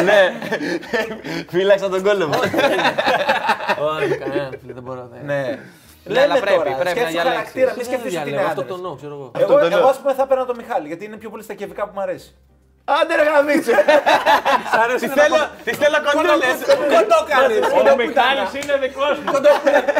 ναι. Φύλαξα τον κόλλο μου. Όχι, κανένα φίλε, δεν μπορώ. δεν- Ναι. Ναι, αλλά Λέμε πρέπει, τώρα, πρέπει να σκέψου διαλέξεις. χαρακτήρα, μην Δεν σκέφτεσαι ότι είναι διαλέγω, αυτό άντρας. το νο, ξέρω εγώ. Εγώ, το λέω. εγώ, ας πούμε, θα παίρνω τον Μιχάλη, γιατί είναι πιο πολύ στα κεβικά που μου αρέσει. Άντε ρε γαμίτσο. Τη θέλω, τη θέλω κοντούλε. Κοντόκαλες. Ο Μιχάλης είναι δικός μου.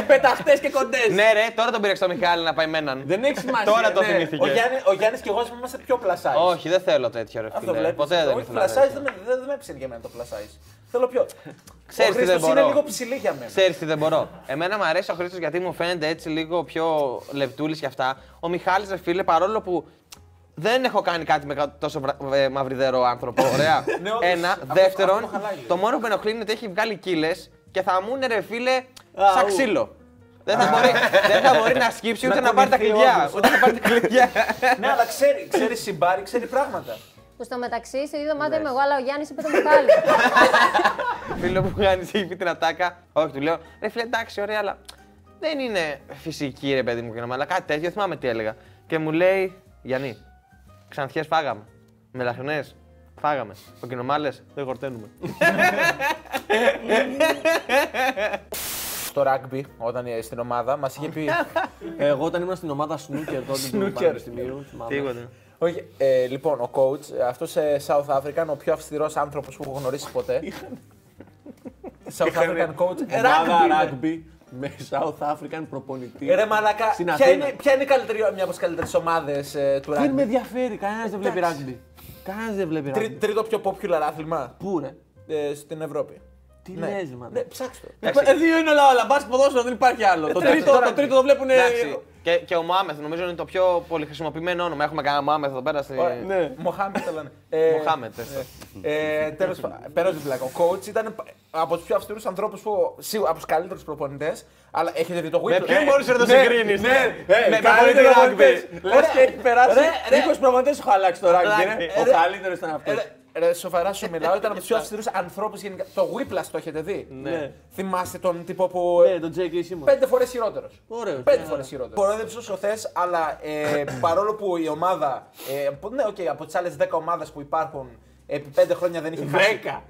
Πεταχτές και κοντές. Ναι, ρε, τώρα τον πήρε στο Μιχάλη να πάει με έναν. Δεν έχει σημασία. Τώρα το ναι. Ο, θυμήθηκε. Γιάννη, ο Γιάννης και εγώ ας πούμε, είμαστε πιο plus size. Όχι, δεν θέλω τέτοιο ρε Αυτό φίλε. βλέπεις. Ποτέ δεν Όχι, ήθελα. plus size τέτοιο. δεν με- δεν δεν με έψηνε για μένα το plus size. Θέλω πιο. Ξέρεις ο τι δεν Χρήστος είναι μπορώ. λίγο ψηλή για μένα. Ξέρεις τι δεν μπορώ. Εμένα μου αρέσει ο Χρήστος γιατί μου φαίνεται έτσι λίγο πιο λεπτούλης και αυτά. Ο Μιχάλης, ρε φίλε, παρόλο που δεν έχω κάνει κάτι με κα- τόσο βρα- ε, μαυριδερό άνθρωπο. Ωραία. Ναι, όντως, Ένα. αυτό- Δεύτερον, αυτό χαλάει λίγο. το μόνο που με ενοχλεί είναι ότι έχει βγάλει κύλε και θα μου είναι ρε φίλε σαν ου. ξύλο. Δεν θα, μπορεί, δεν θα μπορεί να σκύψει ούτε Να να πάρει τα κουνηθεί κλειδιά. όντως. Ούτε να πάρει τα κλειδιά. Ναι, αλλά ξέρει, ξέρει συμπάρει, ξέρει πράγματα. Που στο μεταξύ, στο ίδιο δωμάτιο είμαι εγώ, αλλά ο Γιάννης είπε το Μιχάλη. Φίλο μου κάνει έχει πει την ατάκα. Όχι, του λέω ρε φίλε, εντάξει, ωραία, αλλά δεν είναι φυσική ρε παιδί μου και αλλά κάτι τέτοιο. Θυμάμαι τι έλεγα. Και μου λέει Γιάννη, ξανθιές φάγαμε. Μελαχρινές φάγαμε. Κοκκινομάλες δεν γορταίνουμε. στο rugby όταν ε, στην ομάδα. Μας είχε πει. Εγώ όταν ήμουν στην ομάδα snooker τότε του Snooker. Πανεπιστημίου. θυμάμαι. Τίποτα. Όχι, ε, λοιπόν, ο coach, αυτός σε South African, ο πιο αυστηρός άνθρωπος που έχω γνωρίσει ποτέ. South African coach. ε, Ομάδα rugby. Rugby με South African προπονητή. Ε, Ρε μαλάκα, Στην ποια Αθήνα. είναι, ποια είναι η καλύτερη, μια από τις καλύτερες ομάδες του rugby. Δεν με ενδιαφέρει, κανένας δεν βλέπει rugby. Κανένας δεν βλέπει Τρί- rugby. τρίτο πιο popular άθλημα; Πού ρε; ε, στην Ευρώπη. Τι Ναι. λες, μάνα. Ναι, ψάξτε το. Ε, Δύο είναι όλα, όλα. Μπάσκετ ποδόσφαιρο δεν υπάρχει άλλο. Το Εντάξει, τρίτο, τώρα- το τρίτο το βλέπουν. Εντάξει. Και, και ο Μωάμεθ νομίζω είναι το πιο πολύ χρησιμοποιημένο όνομα. Έχουμε κανένα Μωάμεθ εδώ πέρα. Στη... Ωραία, Ναι. Μοχάμετ το λένε. Ε, Μοχάμετ, έστω. Ε, Τέλος πάντων, πέρα την πλάκα. Ο coach ήταν από τους πιο αυστηρούς ανθρώπους που. σίγουρα από τους καλύτερους προπονητές. Αλλά έχετε δει το Whiplash. Με ποιον μπορείς να το Ναι, συγκρίνεις. Ναι, Ε, με καλύτερο καλύτερο rugby. προπονητές. Λες και έχει περάσει. Ρε, ρε. 20 προπονητές έχω αλλάξει το rugby. Ρε, είναι. Ο ρε. καλύτερος ήταν αυτός. Ρε, ρε, σοβαρά σου μιλάω, ήταν από τους πιο αυστηρούς ανθρώπους γενικά. Το Whiplash το έχετε δει; Ναι. Θυμάστε τον τύπο που. Ναι, τον J.K. Simmons. Πέντε φορές χειρότερος. Ωραίος. Πέντε ναι. φορές χειρότερος. Κορόιδεψε όσο θες, αλλά ε, παρόλο που η ομάδα. Ε, που- ναι, οκ, από τις άλλες 10 ομάδες που υπάρχουν επί πέντε χρόνια δεν είχε χάσει. Δέκα.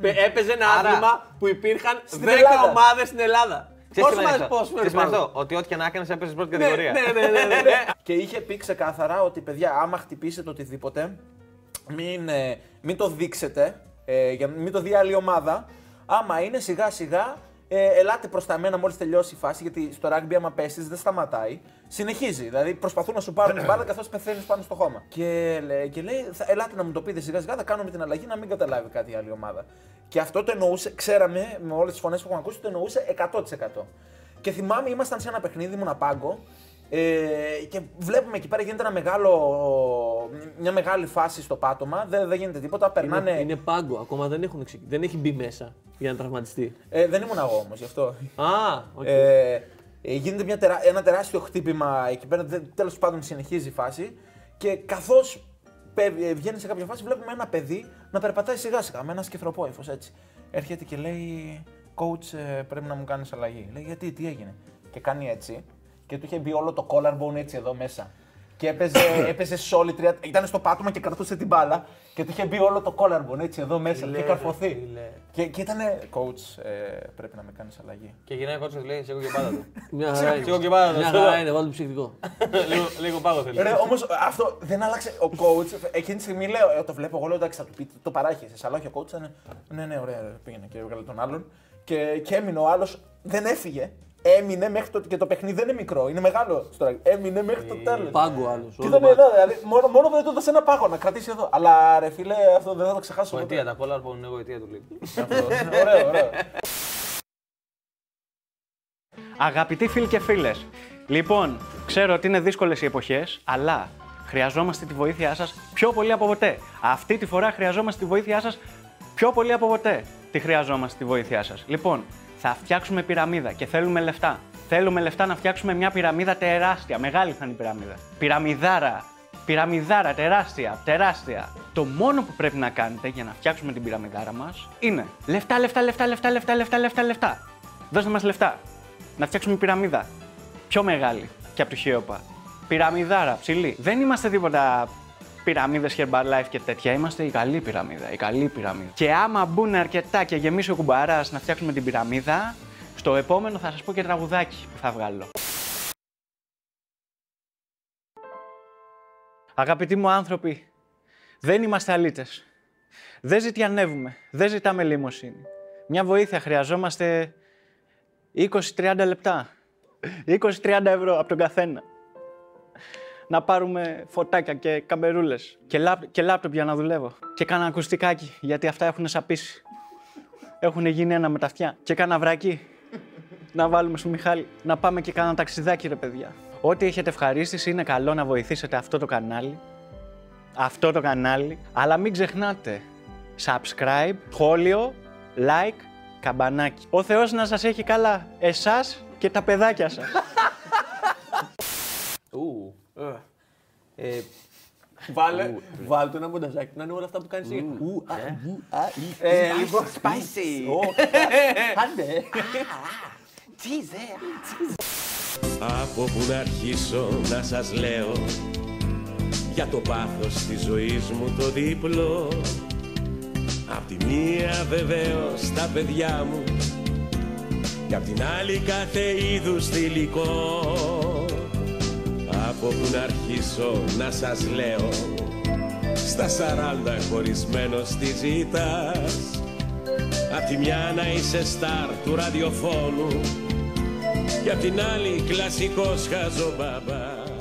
Πε- Έπαιζε ένα Άρα- άθλημα που υπήρχαν Στην 10 Ελλάδα. ομάδες στην Ελλάδα. Ξέρεις Πόσες τι σημαίνει ομάδες αυτό; ποδοσφαίρου Τι σημαίνει υπάρχουν; αυτό; Ότι ό,τι και να έκανε έπαιζες πρώτη Ναι, κατηγορία. ναι, ναι, ναι, ναι, ναι. Και είχε πει ξεκάθαρα ότι παιδιά, άμα χτυπήσετε οτιδήποτε, μην, ε, μην το δείξετε, ε, για να μην το δει άλλη ομάδα. Άμα είναι σιγά σιγά, ε, ελάτε προς τα μένα μόλις τελειώσει η φάση. Γιατί στο rugby, άμα πέσεις, δεν σταματάει. Συνεχίζει. Δηλαδή προσπαθούν να σου πάρουν την μπάλα καθώς πεθαίνεις πάνω στο χώμα. Και, λέει- και λέει, θα, ελάτε να μου το πείτε σιγά σιγά, θα κάνουμε την αλλαγή να μην καταλάβει κάτι η άλλη ομάδα. Και αυτό το εννοούσε, ξέραμε με όλες τις φωνές που έχουμε ακούσει, το εννοούσε 100%. Και θυμάμαι, ήμασταν σε ένα παιχνίδι, ήμουν πάγκο ε, και βλέπουμε εκεί πέρα γίνεται ένα μεγάλο, μια μεγάλη φάση στο πάτωμα. Δεν, δεν γίνεται τίποτα. Περνάνε. Είναι, είναι πάγκο, ακόμα δεν, έχουν ξεκι... δεν έχει μπει μέσα για να τραυματιστεί. Ε, δεν ήμουν εγώ όμως γι' αυτό. Α, οκ. Ε, ε, γίνεται μια τερά... ένα τεράστιο χτύπημα εκεί πέρα. Τέλος πάντων συνεχίζει η φάση. Και καθώς βγαίνει σε κάποια φάση, βλέπουμε ένα παιδί να περπατάει σιγά σιγά με ένα σκεφροπόηφο έτσι. Έρχεται και λέει: Coach, ε, πρέπει να μου κάνεις αλλαγή. Λέει: Γιατί, τι έγινε; Και κάνει έτσι. Και του είχε μπει όλο το collarbone έτσι εδώ μέσα. Και έπαιζε, έπαιζε σε όλη τρία. Ήταν στο πάτωμα και κρατούσε την μπάλα. Και του είχε μπει όλο το collarbone έτσι εδώ μέσα. Και είχε καρφωθεί. Και, και ήταν. Coach, ε, πρέπει να με κάνεις αλλαγή. Και γυρνάει ο κότσο και λέει: Σήκω και πάντα του. Μια χαρά είναι. Σήκω και πάντα του. Μια χαρά είναι, βάλω το ψυχικό. Λίγο- Λίγο πάγο θέλεις. Ρε, όμως αυτό δεν άλλαξε. Ο coach, εκείνη τη στιγμή λέω, ε, το βλέπω εγώ, λέω εντάξει, θα του πει, το παράχεις. Αλλά όχι, ο coach ήταν. Ναι, ναι, ωραία, ωραία, πήγαινε και έβγαλε τον άλλον. Και, και έμεινε ο άλλος, δεν έφυγε. Έμεινε μέχρι το. και το παιχνίδι δεν είναι μικρό, είναι μεγάλο. Στο, rugby. έμεινε μέχρι το τέλος. Πάγκο άλλος, Και όλο ήταν εδώ, δηλαδή, μόνο, μόνο που δεν του έδωσε ένα πάγο να κρατήσει εδώ. Αλλά ρε φίλε, αυτό δεν θα το ξεχάσω. ποτέ. Γοητεία, τα collarbone είναι γοητεία του λίγου. Αυτό. Ωραίο, ωραίο. Αγαπητοί φίλοι και φίλες, λοιπόν, ξέρω ότι είναι δύσκολες οι εποχές, αλλά χρειαζόμαστε τη βοήθειά σας πιο πολύ από ποτέ. Αυτή τη φορά χρειαζόμαστε τη βοήθειά σας πιο πολύ από ποτέ. Τι χρειαζόμαστε τη βοήθειά σας. Λοιπόν, θα φτιάξουμε πυραμίδα και θέλουμε λεφτά. Θέλουμε λεφτά να φτιάξουμε μια πυραμίδα τεράστια. Μεγάλη θα είναι η πυραμίδα. Πυραμιδάρα. Πυραμιδάρα, τεράστια, τεράστια. Το μόνο που πρέπει να κάνετε για να φτιάξουμε την πυραμιδάρα μας είναι λεφτά, λεφτά, λεφτά, λεφτά, λεφτά, λεφτά, λεφτά, λεφτά. Δώστε μας λεφτά. Να φτιάξουμε πυραμίδα. Πιο μεγάλη και από το Χέοπα. Πυραμιδάρα, ψηλή. Δεν είμαστε τίποτα πυραμίδες Herbalife και τέτοια. Είμαστε η καλή πυραμίδα. Η καλή πυραμίδα. Και άμα μπουν αρκετά και γεμίσει ο κουμπαράς να φτιάξουμε την πυραμίδα, στο επόμενο θα σας πω και τραγουδάκι που θα βγάλω. Αγαπητοί μου άνθρωποι, δεν είμαστε αλήτες. Δεν ζητιανεύουμε. Δεν ζητάμε λίμωσύνη. Μια βοήθεια χρειαζόμαστε 20-30 λεπτά. 20-30 ευρώ από τον καθένα. Να πάρουμε φωτάκια και καμπερούλες και, λάπ, και λάπτοπ για να δουλεύω. Και κάνα ακουστικάκι, γιατί αυτά έχουν σαπίσει. Έχουν γίνει ένα με τα αυτιά. Και κάνα βρακί. να βάλουμε στο Μιχάλη. Να πάμε και κάνα ταξιδάκι, ρε παιδιά. Ό,τι έχετε ευχαρίστηση είναι καλό να βοηθήσετε αυτό το κανάλι. Αυτό το κανάλι. Αλλά μην ξεχνάτε. Subscribe, σχόλιο, like, καμπανάκι. Ο Θεός να σας έχει καλά. Εσάς και τα παιδάκια σας. Ου. Ε, Βάλε, βάλε το ένα μονταζάκι να είναι όλα αυτά που κάνεις εσύ. Ου, α, ου, α, ι, Ε, ι, λοιπόν, ι, spicy. Ω, Άντε. Από που να αρχίσω να σας λέω Για το πάθος της ζωής μου το δίπλο. Απ' τη μία βεβαίως τα παιδιά μου Κι απ' την άλλη κάθε είδους θηλυκό Από που να αρχίσω να σας λέω. Στα σαράντα χωρισμένος τι ζητάς. Απ' τη μια να είσαι στάρ του ραδιοφώνου. Και απ' την άλλη κλασικός χαζομπαμπάς